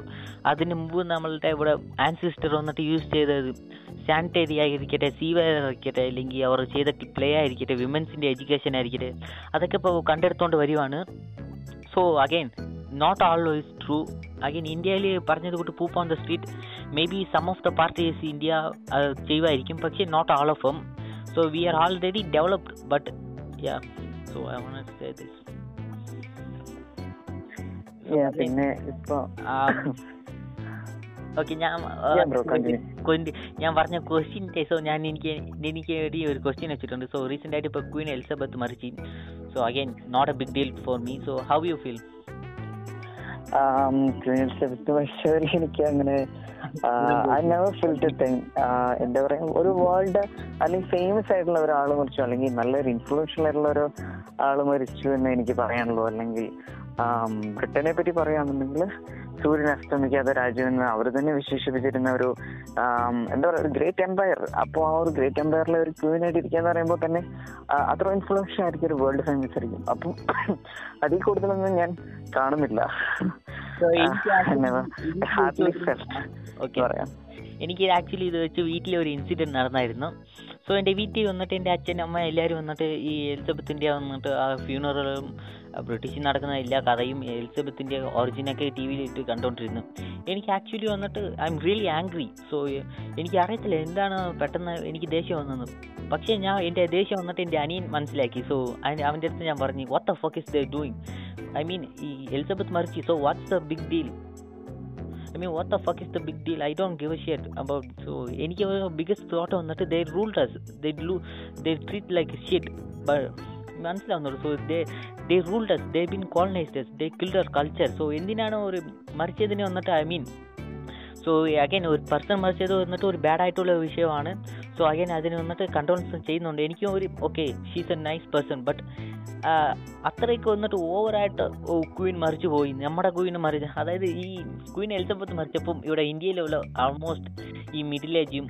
Speaker 2: അതിന് മുമ്പ് നമ്മളുടെ ഇവിടെ ആൻസിസ്റ്റർ വന്നിട്ട് യൂസ് ചെയ്തത് സാനിറ്ററി ആയിരിക്കട്ടെ സീവയർ ആയിരിക്കട്ടെ അല്ലെങ്കിൽ അവർ ചെയ്ത പ്ലേ ആയിരിക്കട്ടെ വിമൻസിന്റെ എഡ്യൂക്കേഷൻ ആയിരിക്കട്ടെ അതൊക്കെ ഇപ്പോൾ കണ്ടെടുത്തോണ്ട് വരുവാണ്. So again not always true again ഇന്ത്യയിൽ പറഞ്ഞത് could poop on the street may be some of the parties India ചെയ്യുമായിരിക്കും പക്ഷേ not all of them so we are already developed but yeah so i want to say
Speaker 1: Yeah, പിന്നെ ഇപ്പൊ
Speaker 2: okay ഞാൻ
Speaker 1: ക്വന്റി bro, continue.
Speaker 2: കൊണ്ട് ഞാൻ പറഞ്ഞ question so ഞാൻ എനിക്ക് എനിക്ക് വേണ്ടി ഒരു ക്വസ്റ്റ്യൻ വെച്ചിട്ടുണ്ട്. സോ റീസെന്റ് ആയിട്ട് ഇപ്പോൾ ക്വീൻ എലിസബത്ത് മറിച്ച് so again not a big deal for me so how you feel
Speaker 1: Elizabeth വയസ്സുവരെ എനിക്ക് അങ്ങനെ ഐ നെവർ ഫിൽറ്റ് തിങ് എന്താ പറയാ ഒരു വേൾഡ് അല്ലെങ്കിൽ ഫേമസ് ആയിട്ടുള്ള ഒരാൾ മരിച്ചു അല്ലെങ്കിൽ നല്ലൊരു ഇൻഫ്ലുവൻഷ്യൽ ആയിട്ടുള്ള ഒരു ആൾ മരിച്ചു എന്ന് എനിക്ക് പറയാനുള്ളൂ. അല്ലെങ്കിൽ ബ്രിട്ടനെ പറ്റി പറയുകയാണെന്നുണ്ടെങ്കിൽ സൂര്യൻ അസ്തമിക്കാത്ത രാജ്യം എന്ന് അവർ തന്നെ വിശേഷിപ്പിച്ചിരുന്ന ഒരു എന്താ പറയുക ഗ്രേറ്റ് എംപയർ അപ്പോൾ ആ ഒരു ഗ്രേറ്റ് എംപയറിലെ ഒരു ക്വീൻ ആയിട്ട് ഇരിക്കുക എന്ന് പറയുമ്പോൾ തന്നെ അത്ര ഇൻഫ്ലുവൻഷ്യൽ ആയിരിക്കും ഒരു വേൾഡ് ഫേമസ് ആയിരിക്കും. അപ്പം അതിൽ കൂടുതലൊന്നും ഞാൻ കാണുന്നില്ല. പറയാം.
Speaker 2: എനിക്ക് ആക്ച്വലി ഇത് വെച്ച് വീട്ടിൽ ഒരു ഇൻസിഡന്റ് നടന്നായിരുന്നു. സോ എന്റെ വീട്ടിൽ വന്നിട്ട് എന്റെ അച്ഛൻ അമ്മ എല്ലാവരും വന്നിട്ട് ഈ എലിസബത്തിന്റെ വന്നിട്ട് ആ ഫ്യൂണറലും ബ്രിട്ടീഷിൽ നടക്കുന്ന എല്ലാ കഥയും എലിസബത്തിന്റെ ഒറിജിനൊക്കെ ടി വിയിലിട്ട് കണ്ടുകൊണ്ടിരുന്നു എനിക്ക് ആക്ച്വലി വന്നിട്ട് I'm really angry. So എനിക്ക് അറിയത്തില്ല എന്താണ് പെട്ടെന്ന് എനിക്ക് ദേഷ്യം വന്നത്. പക്ഷേ ഞാൻ എന്റെ ദേഷ്യം വന്നിട്ട് എന്റെ അനിയൻ മനസ്സിലാക്കി. സോ അവന്റെ അടുത്ത് ഞാൻ പറഞ്ഞു what the fuck is the doing I mean ഈ എലിസബത്ത് മറിച്ച് so what's the big deal I mean what the fuck is the big deal I don't give a about so എനിക്ക് ബിഗസ്റ്റ് തോട്ട് വന്നിട്ട് they ruled us they loo they treat like shit മനസ്സിലാവുന്നുള്ളൂ. So they they ruled us they been colonised they killed our culture so എന്തിനാണ് ഒരു മറിച്ചതിനെ വന്നിട്ട് I mean so again ഒരു person മരിച്ചത് വന്നിട്ട് ഒരു ബാഡ് ആയിട്ടുള്ള വിഷയമാണ്. സോ അഗൈൻ അതിന് വന്നിട്ട് കൺട്രോൾസ് ചെയ്യുന്നുണ്ട്. എനിക്കും ഒരു okay she's a nice person but അത്രയ്ക്ക് വന്നിട്ട് ഓവറായിട്ട് ക്വീൻ മറിച്ചു പോയി. നമ്മുടെ ക്വീൻ മറിച്ച് അതായത് ഈ ക്വീൻ എലിസബത്ത് മറിച്ചപ്പം ഇവിടെ ഇന്ത്യയിലുള്ള ആൾമോസ്റ്റ് ഈ മിഡിൽ ഏജും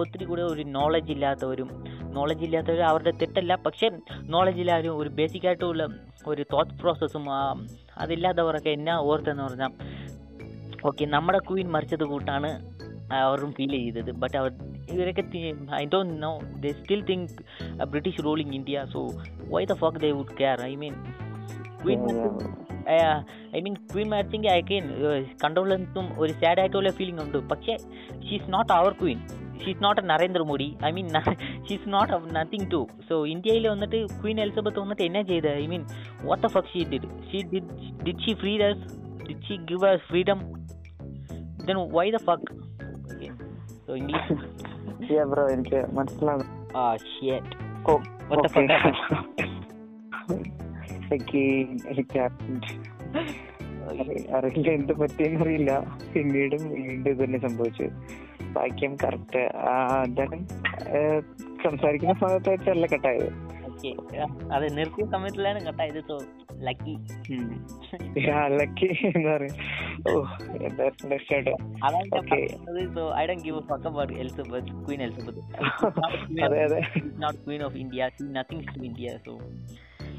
Speaker 2: ഒത്തിരി കൂടെ ഒരു നോളജ് ഇല്ലാത്തവരും നോളജ് ഇല്ലാത്തവർ അവരുടെ തെറ്റല്ല. പക്ഷേ നോളജ് ഇല്ലാതെ ഒരു ബേസിക്കായിട്ടുള്ള ഒരു തോട്ട് പ്രോസസ്സും അതില്ലാത്തവരൊക്കെ എന്നാ ഓർത്തെന്ന് പറഞ്ഞാൽ ഓക്കെ നമ്മുടെ ക്വീൻ മറിച്ചത് കൂട്ടാണ് അവരും ഫീൽ ചെയ്തത്. ബട്ട് അവർ ഇവരൊക്കെ I don't know they still think British ruling India so why the fuck they would care I mean I mean queen matching again കണ്ടോളൻസും ഒരു സാഡ് ആയിട്ടുള്ള ഫീലിംഗ് ഉണ്ട്. പക്ഷേ she's not our queen she's not Narendra Modi I mean she's not nothing to so ഇന്ത്യയിൽ വന്നിട്ട് queen Elizabeth വന്നിട്ട് എന്നാ ചെയ്തത് I mean what the fuck she did she did did she free thus did she give us freedom why the fuck okay. so english
Speaker 1: bro എനിക്ക്
Speaker 2: ah shit.
Speaker 1: Oh
Speaker 2: What the
Speaker 1: okay.
Speaker 2: fuck
Speaker 1: എനിക്ക് അറി- അറിയില്ല എന്ത് പറ്റിയെന്ന് അറിയില്ല. പിന്നീടും വീണ്ടും ഇത് തന്നെ സംഭവിച്ചു വാക്യം കറക്റ്റ് ഏഹ്, സംസാരിക്കുന്ന സമയത്ത് വെച്ചല്ല കട്ടായത്.
Speaker 2: അത് നിർത്തിയ സമയത്തിലാണ് കട്ടായത് സോ ലക്കി
Speaker 1: ലക്കി എന്താ പറയും.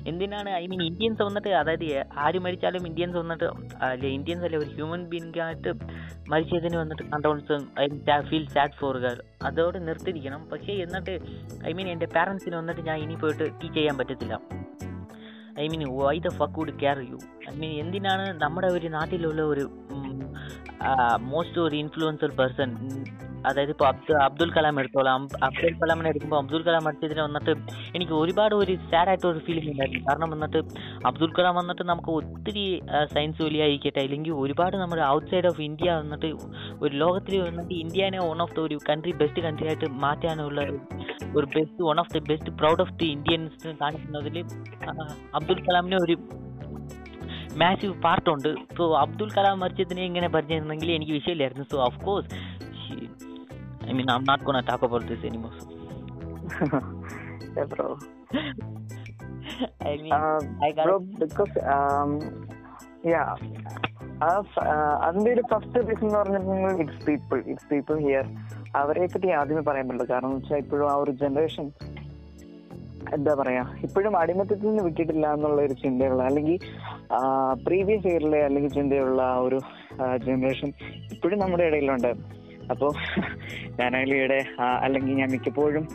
Speaker 2: എന്തിനാണ് ഐ മീൻ ഇന്ത്യൻസ് വന്നിട്ട് അതായത് ആര് മരിച്ചാലും ഇന്ത്യൻസ് വന്നിട്ട് അല്ല ഇന്ത്യൻസ് അല്ലെ ഒരു ഹ്യൂമൻ ബീങ് ആയിട്ട് മരിച്ചതിന് വന്നിട്ട് condolence I feel sad for her അതോടെ നിർത്തിയിരിക്കണം. പക്ഷേ എന്നിട്ട് ഐ മീൻ എന്റെ പാരൻസിന് വന്നിട്ട് ഞാൻ ഇനി പോയിട്ട് ടീച്ച് ചെയ്യാൻ പറ്റത്തില്ല. I mean why the fuck would care you I mean എന്തിനാണ് നമ്മുടെ ഒരു നാട്ടിലുള്ള ഒരു മോസ്റ്റ് ഒരു ഇൻഫ്ലുവൻസർ പേഴ്സൺ അതായത് ഇപ്പോൾ അബ്ദുൽ കലാം എടുത്തോളാം. അബ്ദുൽ കലാമിനെ എടുക്കുമ്പോൾ അബ്ദുൽ കലാം എടുത്തതിന് വന്നിട്ട് എനിക്ക് ഒരുപാട് ഒരു സാഡ് ആയിട്ട് ഒരു ഫീലിംഗ് ഉണ്ടായിരുന്നു. കാരണം വന്നിട്ട് അബ്ദുൽ കലാം വന്നിട്ട് നമുക്ക് ഒത്തിരി സയൻസ് വലിയായിരിക്കട്ടെ അല്ലെങ്കിൽ ഒരുപാട് നമ്മുടെ ഔട്ട്സൈഡ് ഓഫ് ഇന്ത്യ വന്നിട്ട് ഒരു ലോകത്തിൽ വന്നിട്ട് ഇന്ത്യനെ വൺ ഓഫ് ദ ഒരു കൺട്രി ബെസ്റ്റ് കൺട്രി ആയിട്ട് മാറ്റാനുള്ള ഒരു best one of the best proud of the Indians കാണിക്കുന്നതിൽ Abdul കലാമിന് ഒരു മാസീവ് പാർട്ടുണ്ട് സോ അബ്ദുൽ കലാം മരിച്ചതിനെ ഇങ്ങനെ പറഞ്ഞിരുന്നെങ്കിൽ എനിക്ക് വിഷയമില്ലായിരുന്നു. So of course I mean, I'm not gonna talk about this anymore. So.
Speaker 1: Yeah, bro.
Speaker 2: I mean,
Speaker 1: Uh,
Speaker 2: I got
Speaker 1: bro, because um, yeah, uh, അതിന്റെ ഒരു first reason എന്ന് പറഞ്ഞിട്ടുണ്ടെങ്കിൽ it's people it's people here അവരെ പറ്റി ആദ്യമേ പറയാൻ പറ്റില്ല കാരണം എന്ന് വെച്ചാൽ ഇപ്പോഴും ആ ഒരു ജനറേഷൻ എന്താ പറയാ ഇപ്പോഴും അടിമത്തത്തിൽ നിന്ന് വിട്ടിട്ടില്ല എന്നുള്ള ഒരു ചിന്തയുള്ള അല്ലെങ്കിൽ പ്രീവിയസ് ഇയറിലെ അല്ലെങ്കിൽ ചിന്തയുള്ള ആ ഒരു ജനറേഷൻ ഇപ്പോഴും നമ്മുടെ ഇടയിലുണ്ട് അപ്പോൾ ഞാനായാലും അല്ലെങ്കിൽ ഞാൻ മിക്കപ്പോഴും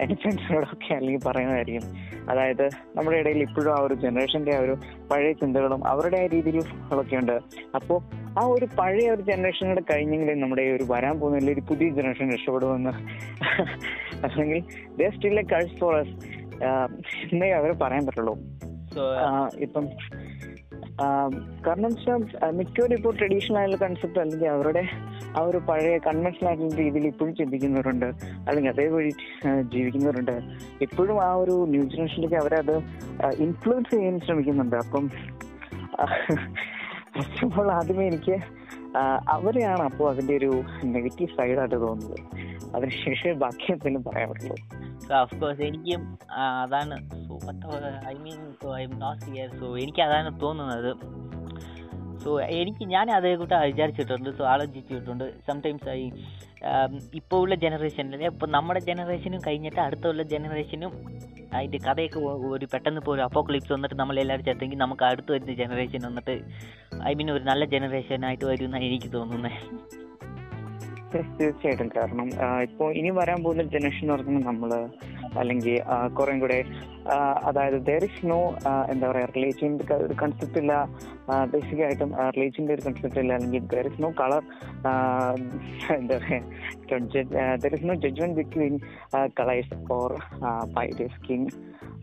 Speaker 1: എന്റെ ഫ്രണ്ട്സിനോടൊക്കെ അല്ലെങ്കിൽ പറയുന്നതായിരിക്കും. അതായത് നമ്മുടെ ഇടയിൽ ഇപ്പോഴും ആ ഒരു ജനറേഷന്റെ ആ ഒരു പഴയ ചിന്തകളും അവരുടെ ആ രീതികളൊക്കെ ഉണ്ട്. അപ്പോ ആ ഒരു പഴയ ഒരു ജനറേഷനോട് കഴിഞ്ഞെങ്കിലും നമ്മുടെ ഈ ഒരു വരാൻ പോകുന്ന ഒരു പുതിയ ജനറേഷൻ രക്ഷപ്പെടുമെന്ന്. അല്ലെങ്കിൽ they still a curse for us എന്നേ അവർ പറയാൻ പറ്റുള്ളൂ. ഇപ്പം കാരണം വെച്ചാൽ മിക്കവരും ഇപ്പോൾ ട്രഡീഷണൽ ആയിട്ടുള്ള കൺസെപ്റ്റ് അല്ലെങ്കിൽ അവരുടെ ആ ഒരു പഴയ കൺവെൻഷണൽ ആയിട്ടുള്ള രീതിയിൽ ഇപ്പോഴും ചിന്തിക്കുന്നവരുണ്ട്. അല്ലെങ്കിൽ അതേപോലെ ജീവിക്കുന്നവരുണ്ട്. ഇപ്പോഴും ആ ഒരു ന്യൂ ജനറേഷനിലേക്ക് അവരത് ഇൻഫ്ലുവൻസ് ചെയ്യാൻ ശ്രമിക്കുന്നുണ്ട്. അപ്പം ഫസ്റ്റ് ഓഫ് ഓൾ ആദ്യമേ എനിക്ക് അവരെയാണ് അപ്പോൾ അതിന്റെ ഒരു നെഗറ്റീവ് സൈഡായിട്ട് തോന്നുന്നത്. അതിനുശേഷം ബാക്കി എന്തെങ്കിലും പറയാൻ പറ്റുള്ളൂ
Speaker 2: എനിക്കും അതാണ്. I mean I not here so എനിക്ക് അതാണ് തോന്നുന്നത്. സോ എനിക്ക് ഞാൻ അതേ കൂട്ട വിചാരിച്ചിട്ടുണ്ട് സോ ആലോചിച്ചിട്ടുണ്ട്. സംടൈംസ് ഐ ഇപ്പോൾ ഉള്ള ജനറേഷനിൽ ഇപ്പോൾ നമ്മുടെ ജനറേഷനും കഴിഞ്ഞിട്ട് അടുത്തുള്ള ജനറേഷനും അതിന്റെ കഥയൊക്കെ ഒരു പെട്ടെന്ന് ഇപ്പോൾ ഒരു അപ്പോക്ലിപ്സ് വന്നിട്ട് നമ്മളെല്ലാവരും ചേർത്തെങ്കിൽ നമുക്ക് അടുത്ത് വരുന്ന ജനറേഷൻ വന്നിട്ട് ഐ മീൻ ഒരു നല്ല ജനറേഷനായിട്ട് വരും എന്നാണ് എനിക്ക് തോന്നുന്നത്
Speaker 1: തീർച്ചയായിട്ടും. കാരണം ഇപ്പോൾ ഇനി വരാൻ പോകുന്ന ജനറേഷൻ എന്ന് പറഞ്ഞാൽ നമ്മൾ അല്ലെങ്കിൽ കുറേ കൂടെ അതായത് ദർ ഇസ് നോ എന്താ പറയാ റിലേഷന്റെ ഒരു കൺസെപ്റ്റ് ഇല്ല. ബേസിക് ആയിട്ടും റിലേഷന്റെ ഒരു കൺസെപ്റ്റ് ഇല്ല. അല്ലെങ്കിൽ ദർ ഇസ് നോ കളർ എന്താ പറയാ there is no judgement between colours or by the skin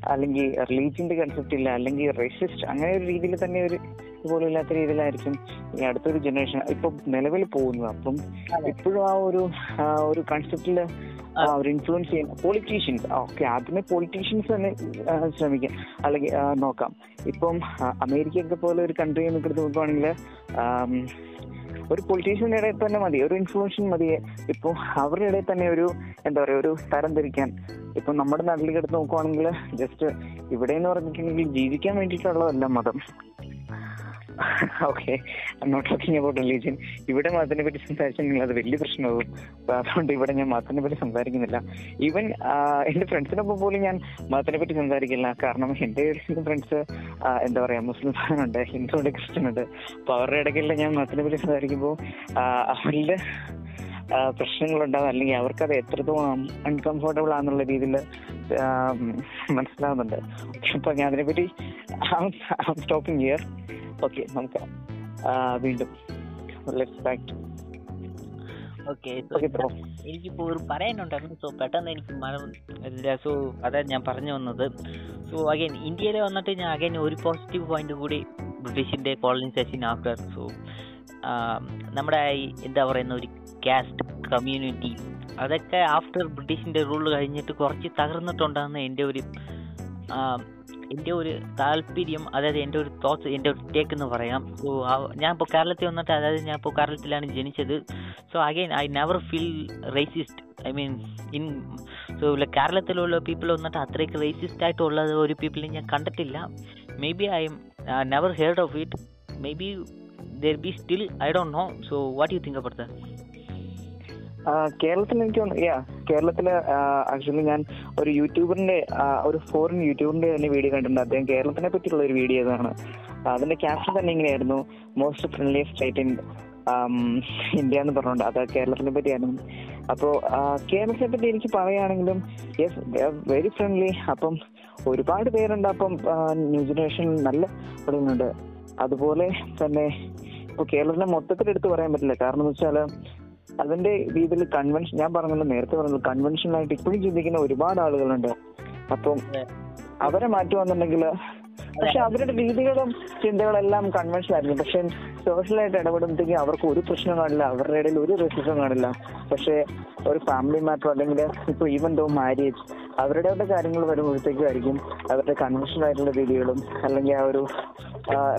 Speaker 1: അല്ലെങ്കിൽ റിലീജിയന്റെ കൺസെപ്റ്റ് ഇല്ല അല്ലെങ്കിൽ റെസിസ്റ്റ് അങ്ങനെ ഒരു രീതിയിൽ തന്നെ ഒരു ഇതുപോലില്ലാത്ത രീതിയിലായിരിക്കും ഈ അടുത്തൊരു ജനറേഷൻ ഇപ്പൊ നിലവിൽ പോകുന്നത്. അപ്പം ഇപ്പോഴും ആ ഒരു ഒരു കൺസെപ്റ്റിൽ ഒരു ഇൻഫ്ലുവൻസ് ചെയ്യുന്ന പൊളിറ്റീഷ്യൻസ് ഓക്കെ ആദ്യമേ പൊളിറ്റീഷ്യൻസ് തന്നെ ശ്രമിക്കാം. അല്ലെങ്കിൽ നോക്കാം. ഇപ്പം അമേരിക്കയൊക്കെ പോലെ ഒരു കൺട്രി എന്നൊക്കെ എടുത്ത് നോക്കുവാണെങ്കിൽ ഒരു പൊളിറ്റീഷ്യന്റെ ഇടയിൽ തന്നെ മതി ഒരു ഇൻഫ്ലുവൻഷൻ മതി ഇപ്പോൾ അവരുടെ ഇടയിൽ തന്നെ ഒരു എന്താ പറയുക ഒരു തരം തിരിക്കാൻ ഇപ്പൊ നമ്മുടെ നാട്ടിലേക്ക് എടുത്ത് നോക്കുവാണെങ്കിൽ ജസ്റ്റ് ഇവിടെ എന്ന് പറഞ്ഞിട്ടുണ്ടെങ്കിൽ ജീവിക്കാൻ വേണ്ടിയിട്ടുള്ളതല്ല മതം. Okay not talking about religion ഇവിടെ മതത്തിനെ പറ്റി സംസാരിച്ചിട്ടുണ്ടെങ്കിൽ അത് വലിയ പ്രശ്നമാകും. അതുകൊണ്ട് ഇവിടെ ഞാൻ മതത്തിനെ പറ്റി സംസാരിക്കുന്നില്ല. ഈവൻ എന്റെ ഫ്രണ്ട്സിനൊപ്പം പോലും ഞാൻ മതത്തിനെ പറ്റി സംസാരിക്കില്ല. കാരണം എന്റെ ഫ്രണ്ട്സ് എന്താ പറയാ മുസ്ലിം ഉണ്ട് ഹിന്ദു ഉണ്ട് ക്രിസ്ത്യൻ ഉണ്ട് അപ്പൊ അവരുടെ ഇടയ്ക്കെല്ലാം ഞാൻ മതത്തിനെ പറ്റി സംസാരിക്കുമ്പോൾ അവരുടെ ആ, പ്രശ്നങ്ങളുണ്ടാവും. അല്ലെങ്കിൽ അവർക്കത് എത്രത്തോളം അൺകംഫർട്ടബിൾ ആണെന്നുള്ള രീതിയിൽ മനസ്സിലാവുന്നുണ്ട്. അപ്പൊ ഞാൻ അതിനെപ്പറ്റി സ്റ്റോപ്പിംഗ് ഇയർ ഓക്കെ നമുക്ക് വീണ്ടും let's back
Speaker 2: okay
Speaker 1: okay bro
Speaker 2: എനിക്കിപ്പോൾ ഒരു പറയാനുണ്ടായിരുന്നു. സോ പെട്ടെന്ന് എനിക്ക് സോ അതായത് ഞാൻ പറഞ്ഞു വന്നത്. സോ അഗൈൻ ഇന്ത്യയിൽ വന്നിട്ട് ഞാൻ അഗൈൻ ഒരു പോസിറ്റീവ് പോയിന്റ് കൂടി ബ്രിട്ടീഷിന്റെ കോളനൈസേഷൻ ആഫ്റ്റർ സോ നമ്മുടെ എന്താ പറയുന്ന ഒരു കാസ്റ്റ് കമ്മ്യൂണിറ്റി അതൊക്കെ ആഫ്റ്റർ ബ്രിട്ടീഷിന്റെ റൂൾ കഴിഞ്ഞിട്ട് കുറച്ച് തകർന്നിട്ടുണ്ടെന്ന് എന്റെ ഒരു എന്റെ ഒരു താല്പര്യം അതായത് എന്റെ ഒരു തോട്ട്സ് എന്റെ ഒരു ടേക്ക് എന്ന് പറയാം. സോ ഞാൻ ഇപ്പോൾ കേരളത്തിൽ വന്നിട്ട് അതായത് ഞാൻ ഇപ്പോൾ കേരളത്തിലാണ് ജനിച്ചത്. So again I never feel racist I mean in so കേരളത്തിലുള്ള പീപ്പിൾ വന്നിട്ട് അത്രയ്ക്ക് റേസിസ്റ്റ് ആയിട്ടുള്ളത് ഒരു പീപ്പിളിനെ ഞാൻ കണ്ടിട്ടില്ല. May be I'm never heard of it may be there be still I know. No so what you think about that?
Speaker 1: കേരളത്തിൽ എനിക്ക് യാ കേരളത്തിൽ ആക്ച്വലി ഞാൻ ഒരു യൂട്യൂബറിന്റെ ഒരു ഫോറിൻ യൂട്യൂബറിന്റെ തന്നെ വീഡിയോ കണ്ടിട്ടുണ്ട്. അദ്ദേഹം കേരളത്തിനെ പറ്റിയുള്ള ഒരു വീഡിയോ ഇതാണ്. അതിന്റെ ക്യാപ്ഷൻ തന്നെ ഇങ്ങനെയായിരുന്നു most friendly state in India എന്ന് പറഞ്ഞുകൊണ്ട്. അത് കേരളത്തിനെ പറ്റിയായിരുന്നു. അപ്പോൾ കേരളത്തിനെ പറ്റി എനിക്ക് പറയുകയാണെങ്കിലും യെസ് വെരി ഫ്രണ്ട്ലി അപ്പം ഒരുപാട് പേരുണ്ട്. അപ്പം ന്യൂ ജനറേഷൻ നല്ല തുടങ്ങുന്നുണ്ട് അതുപോലെ തന്നെ ഇപ്പോൾ കേരളത്തിനെ മൊത്തത്തിൽ എടുത്ത് പറയാൻ പറ്റില്ല കാരണം എന്ന് വെച്ചാൽ അതിന്റെ രീതിയിൽ കൺവെൻഷൻ ഞാൻ പറഞ്ഞല്ലോ നേരത്തെ പറഞ്ഞല്ലോ കൺവെൻഷനായിട്ട് ഇപ്പോഴും ചിന്തിക്കുന്ന ഒരുപാട് ആളുകളുണ്ട് അപ്പം. അവരെ മാറ്റുവാന്നുണ്ടെങ്കിൽ പക്ഷെ അവരുടെ രീതികളും ചിന്തകളെല്ലാം കൺവെൻഷൻ ആയിരുന്നു. പക്ഷെ സോഷ്യലായിട്ട് ഇടപെടുമ്പോഴത്തേക്കും അവർക്ക് ഒരു പ്രശ്നം കാണില്ല. അവരുടെ ഇടയിൽ ഒരു റെസിസം കാണില്ല. പക്ഷെ ഒരു ഫാമിലി മാറ്റർ അല്ലെങ്കിൽ ഇപ്പൊ ഈവൻ ദോ മാരേജ് അവരുടെ കാര്യങ്ങൾ വരുമ്പോഴത്തേക്കും ആയിരിക്കും അവരുടെ കൺവെൻഷൻ ആയിട്ടുള്ള രീതികളും അല്ലെങ്കിൽ ആ ഒരു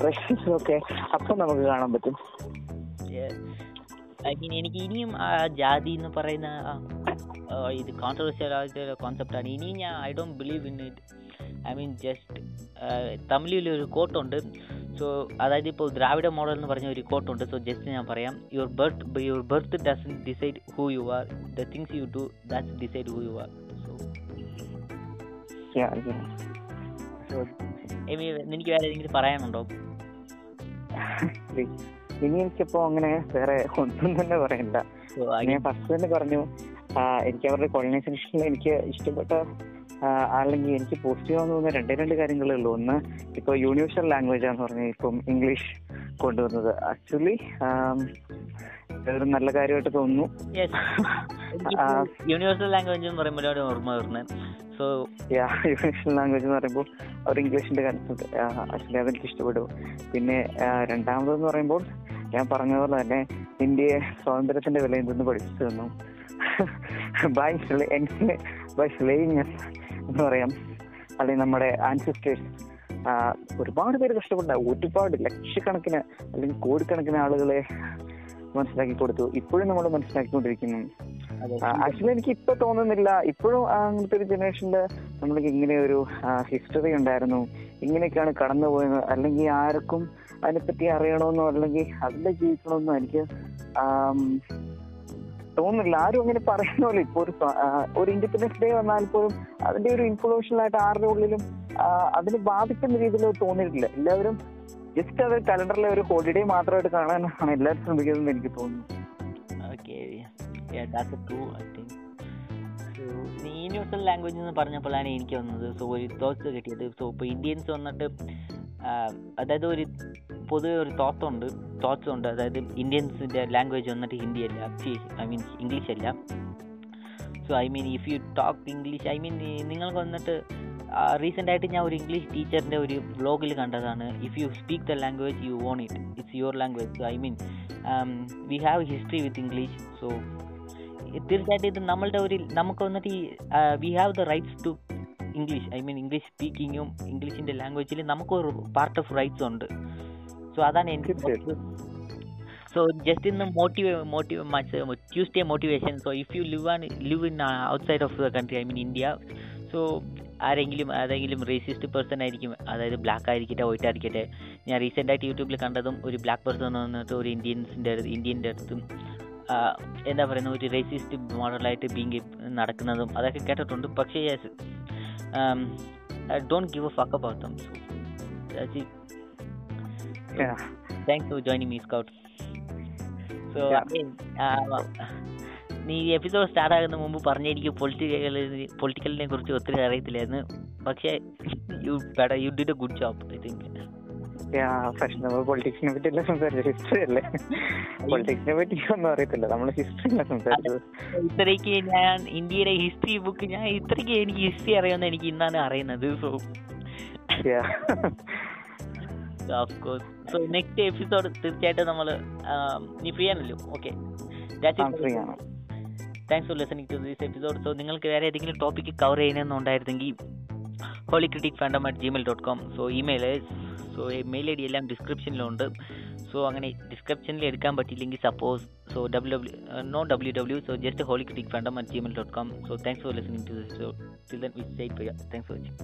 Speaker 1: റെസിസും ഒക്കെ അപ്പൊ നമുക്ക് കാണാൻ പറ്റും.
Speaker 2: ഐ മീൻ എനിക്ക് ഇനിയും ആ ജാതി എന്ന് പറയുന്ന ഇത് കോൺട്രവേഴ്സ്യൽ ആയിട്ടുള്ള കോൺസെപ്റ്റാണ് ഇനിയും ഞാൻ I don't believe in it I mean just തമിഴിൽ ഒരു കോട്ടുണ്ട് സോ അതായത് ഇപ്പോൾ ദ്രാവിഡ മോഡൽ എന്ന് പറഞ്ഞ ഒരു കോട്ടുണ്ട് സോ ജസ്റ്റ് ഞാൻ പറയാം. Your birth your birth doesn't decide who you are the things you do that's decide who you are so. So എനിക്ക് വേറെ എന്തെങ്കിലും പറയാനുണ്ടോ?
Speaker 1: ഇനി എനിക്കിപ്പോ അങ്ങനെ വേറെ ഒന്നും തന്നെ പറയണ്ട. ഞാൻ ഫസ്റ്റ് തന്നെ പറഞ്ഞു എനിക്ക് അവരുടെ കോളനൈസേഷനിൽ എനിക്ക് ഇഷ്ടപ്പെട്ട അല്ലെങ്കിൽ എനിക്ക് പോസിറ്റീവ് ആണെന്ന് തോന്നുന്ന. രണ്ടേ രണ്ട് കാര്യങ്ങളേ ഉള്ളൂ. ഒന്ന് ഇപ്പൊ യൂണിവേഴ്സൽ ലാംഗ്വേജ് ആണെന്ന് പറഞ്ഞാൽ ഇപ്പം ഇംഗ്ലീഷ് കൊണ്ടുവന്നത്. ആക്ച്വലി ഒരു നല്ല കാര്യമായിട്ട് തോന്നുന്നു.
Speaker 2: യൂണിവേഴ്സൽ ലാംഗ്വേജ് എന്ന് പറയുമ്പോൾ ഓർമ്മ വരുന്നത് സോ യാ
Speaker 1: യൂണിവേഴ്സൽ ലാംഗ്വേജ് എന്ന് പറയുമ്പോൾ ഒരു ഇംഗ്ലീഷിന്റെ കൺസെപ്റ്റ് ആക്ച്വലി അതെനിക്ക് ഇഷ്ടപ്പെടും പിന്നെ രണ്ടാമതെന്ന് പറയുമ്പോൾ ഞാൻ പറഞ്ഞ പോലെ തന്നെ ഇന്ത്യയെ സ്വാതന്ത്ര്യത്തിന്റെ വില എന്തെന്ന് പഠിപ്പിച്ചു തന്നു. ബൈ ബൈ സ്ലേയിങ് എന്ന് പറയാം. അല്ലെങ്കിൽ നമ്മുടെ ആൻസിസ്റ്റേഴ്സ് ഒരുപാട് പേര് കഷ്ടപ്പെട്ട ഒരുപാട് ലക്ഷക്കണക്കിന് അല്ലെങ്കിൽ കോടിക്കണക്കിന് ആളുകളെ മനസ്സിലാക്കി കൊടുത്തു. ഇപ്പോഴും നമ്മൾ മനസ്സിലാക്കിക്കൊണ്ടിരിക്കുന്നു. ആക്ച്വലി എനിക്ക് ഇപ്പൊ തോന്നുന്നില്ല. ഇപ്പോഴും അങ്ങനത്തെ ഒരു ജനറേഷനിൽ നമ്മൾക്ക് ഇങ്ങനെ ഒരു ഹിസ്റ്ററി ഉണ്ടായിരുന്നു. ഇങ്ങനെയൊക്കെയാണ് കടന്നുപോയത്. അല്ലെങ്കിൽ ആർക്കും അതിനെപ്പറ്റി അറിയണമെന്നോ അല്ലെങ്കിൽ അതിലെ ജീവിക്കണമെന്നോ എനിക്ക് തോന്നുന്നില്ല. ആരും അങ്ങനെ പറയുന്നല്ലോ ഇപ്പൊ ഒരു ഒരു ഇൻഡിപെൻഡൻസ് ഡേ വന്നാൽ പോലും അതിന്റെ ഒരു ഇൻഫ്ലുവേഷൻ ആയിട്ട് ആരുടെ ഉള്ളിലും അതിന് ബാധിക്കുന്ന രീതിയിൽ തോന്നിയിട്ടില്ല. എല്ലാവരും ജസ്റ്റ് അത് കലണ്ടറിലെ ഒരു ഹോളിഡേ മാത്രമായിട്ട് കാണാനാണ് എല്ലാവരും ശ്രമിക്കുന്നതെന്ന് എനിക്ക് തോന്നുന്നു.
Speaker 2: യൂണിവേഴ്സൽ ലാംഗ്വേജ് എന്ന് പറഞ്ഞപ്പോഴാണ് എനിക്ക് വന്നത്. സോ ഒരു തോട്ട്സ് കിട്ടിയത്. സോ ഇപ്പോൾ ഇന്ത്യൻസ് വന്നിട്ട് അതായത് ഒരു പൊതുവെ ഒരു തോട്ടുണ്ട് തോട്ട്സ് ഉണ്ട്. അതായത് ഇന്ത്യൻസിന്റെ ലാംഗ്വേജ് വന്നിട്ട് ഹിന്ദി അല്ല ഐ മീൻ ഇംഗ്ലീഷ് അല്ല. So I mean if you talk English I mean നിങ്ങൾക്ക് വന്നിട്ട് റീസെന്റ് ആയിട്ട് ഞാൻ ഒരു ഇംഗ്ലീഷ് ടീച്ചറിന്റെ ഒരു വ്ലോഗിൽ കണ്ടതാണ്. If you speak the language you own it it's your language so I mean we have history with English so തീർച്ചയായിട്ടും ഇത് നമ്മളുടെ ഒരു നമുക്ക് വന്നിട്ട് ഈ we have the rights to English I mean English സ്പീക്കിങ്ങും ഇംഗ്ലീഷിന്റെ ലാംഗ്വേജിൽ നമുക്കൊരു പാർട്ട് ഓഫ് റൈറ്റ്സ് ഉണ്ട്. സോ അതാണ് എനിക്ക്. സോ ജസ്റ്റ് ഇന്ന് motive motive much Tuesday motivation so if you live an live in outside of the country I mean India so ആരെങ്കിലും ആരെങ്കിലും racist person ആയിരിക്കും അതായത് ബ്ലാക്ക് ആയിരിക്കട്ടെ വൈറ്റ് ആയിരിക്കട്ടെ ഞാൻ റീസെന്റായിട്ട് യൂട്യൂബിൽ കണ്ടതും ഒരു ബ്ലാക്ക് പേഴ്സൺ വന്നിട്ട് ഒരു ഇന്ത്യൻസിന്റെ അടുത്ത് ഇന്ത്യന്റെ അടുത്തും എന്താ പറയുന്ന ഒരു റേസിസ്റ്റ് മോഡലായിട്ട് ബീങ് നടക്കുന്നതും അതൊക്കെ കേട്ടിട്ടുണ്ട്. പക്ഷേ yes don't give a fuck about them so
Speaker 1: Yeah.
Speaker 2: Thanks for joining me Scout so. നീ എപ്പിസോഡ് സ്റ്റാർട്ട് ആകുന്ന മുമ്പ് പറഞ്ഞ എനിക്ക് പൊളിറ്റിക്കൽ പൊളിറ്റിക്കലിനെ കുറിച്ച് ഒത്തിരി അറിയത്തില്ലായിരുന്നു. പക്ഷേ you better you did a good job I think
Speaker 1: പക്ഷെ നമ്മൾ പൊളിറ്റിക്സിനെ പറ്റി അല്ല സംസാരിച്ചത് ഹിസ്റ്ററി അല്ലേ? പൊളിറ്റിക്സിനെ പറ്റി ഒന്നും അറിയത്തില്ല. നമ്മൾ ഹിസ്റ്ററി അല്ല സംസാരിച്ചത്.
Speaker 2: ഇത്രയ്ക്ക് ഞാൻ ഇന്ത്യയുടെ ഹിസ്റ്ററി ബുക്ക് ഞാൻ ഇത്രയ്ക്ക് എനിക്ക് ഹിസ്റ്ററി അറിയാമെന്ന് എനിക്ക് ഇന്നാണ് അറിയുന്നത് so
Speaker 1: Yeah.
Speaker 2: Of course so next episode തീർച്ചയായിട്ടും നമ്മൾ നീ ഫ്രീ ആണല്ലോ okay. Thanks for listening to this episode so നിങ്ങൾക്ക് വേറെ ഏതെങ്കിലും topic cover ചെയ്യണമെന്നുണ്ടായിരുന്നെങ്കിൽ holy critic fandom at Gmail dot com so email so mail ID എല്ലാം ഡിസ്ക്രിപ്ഷനിലുണ്ട് സോ അങ്ങനെ ഡിസ്ക്രിപ്ഷനിൽ എടുക്കാൻ പറ്റിയില്ലെങ്കിൽ suppose so W W no W W so just holy critic fandom at Gmail dot com so thanks for listening to this so till then with site thanks for watching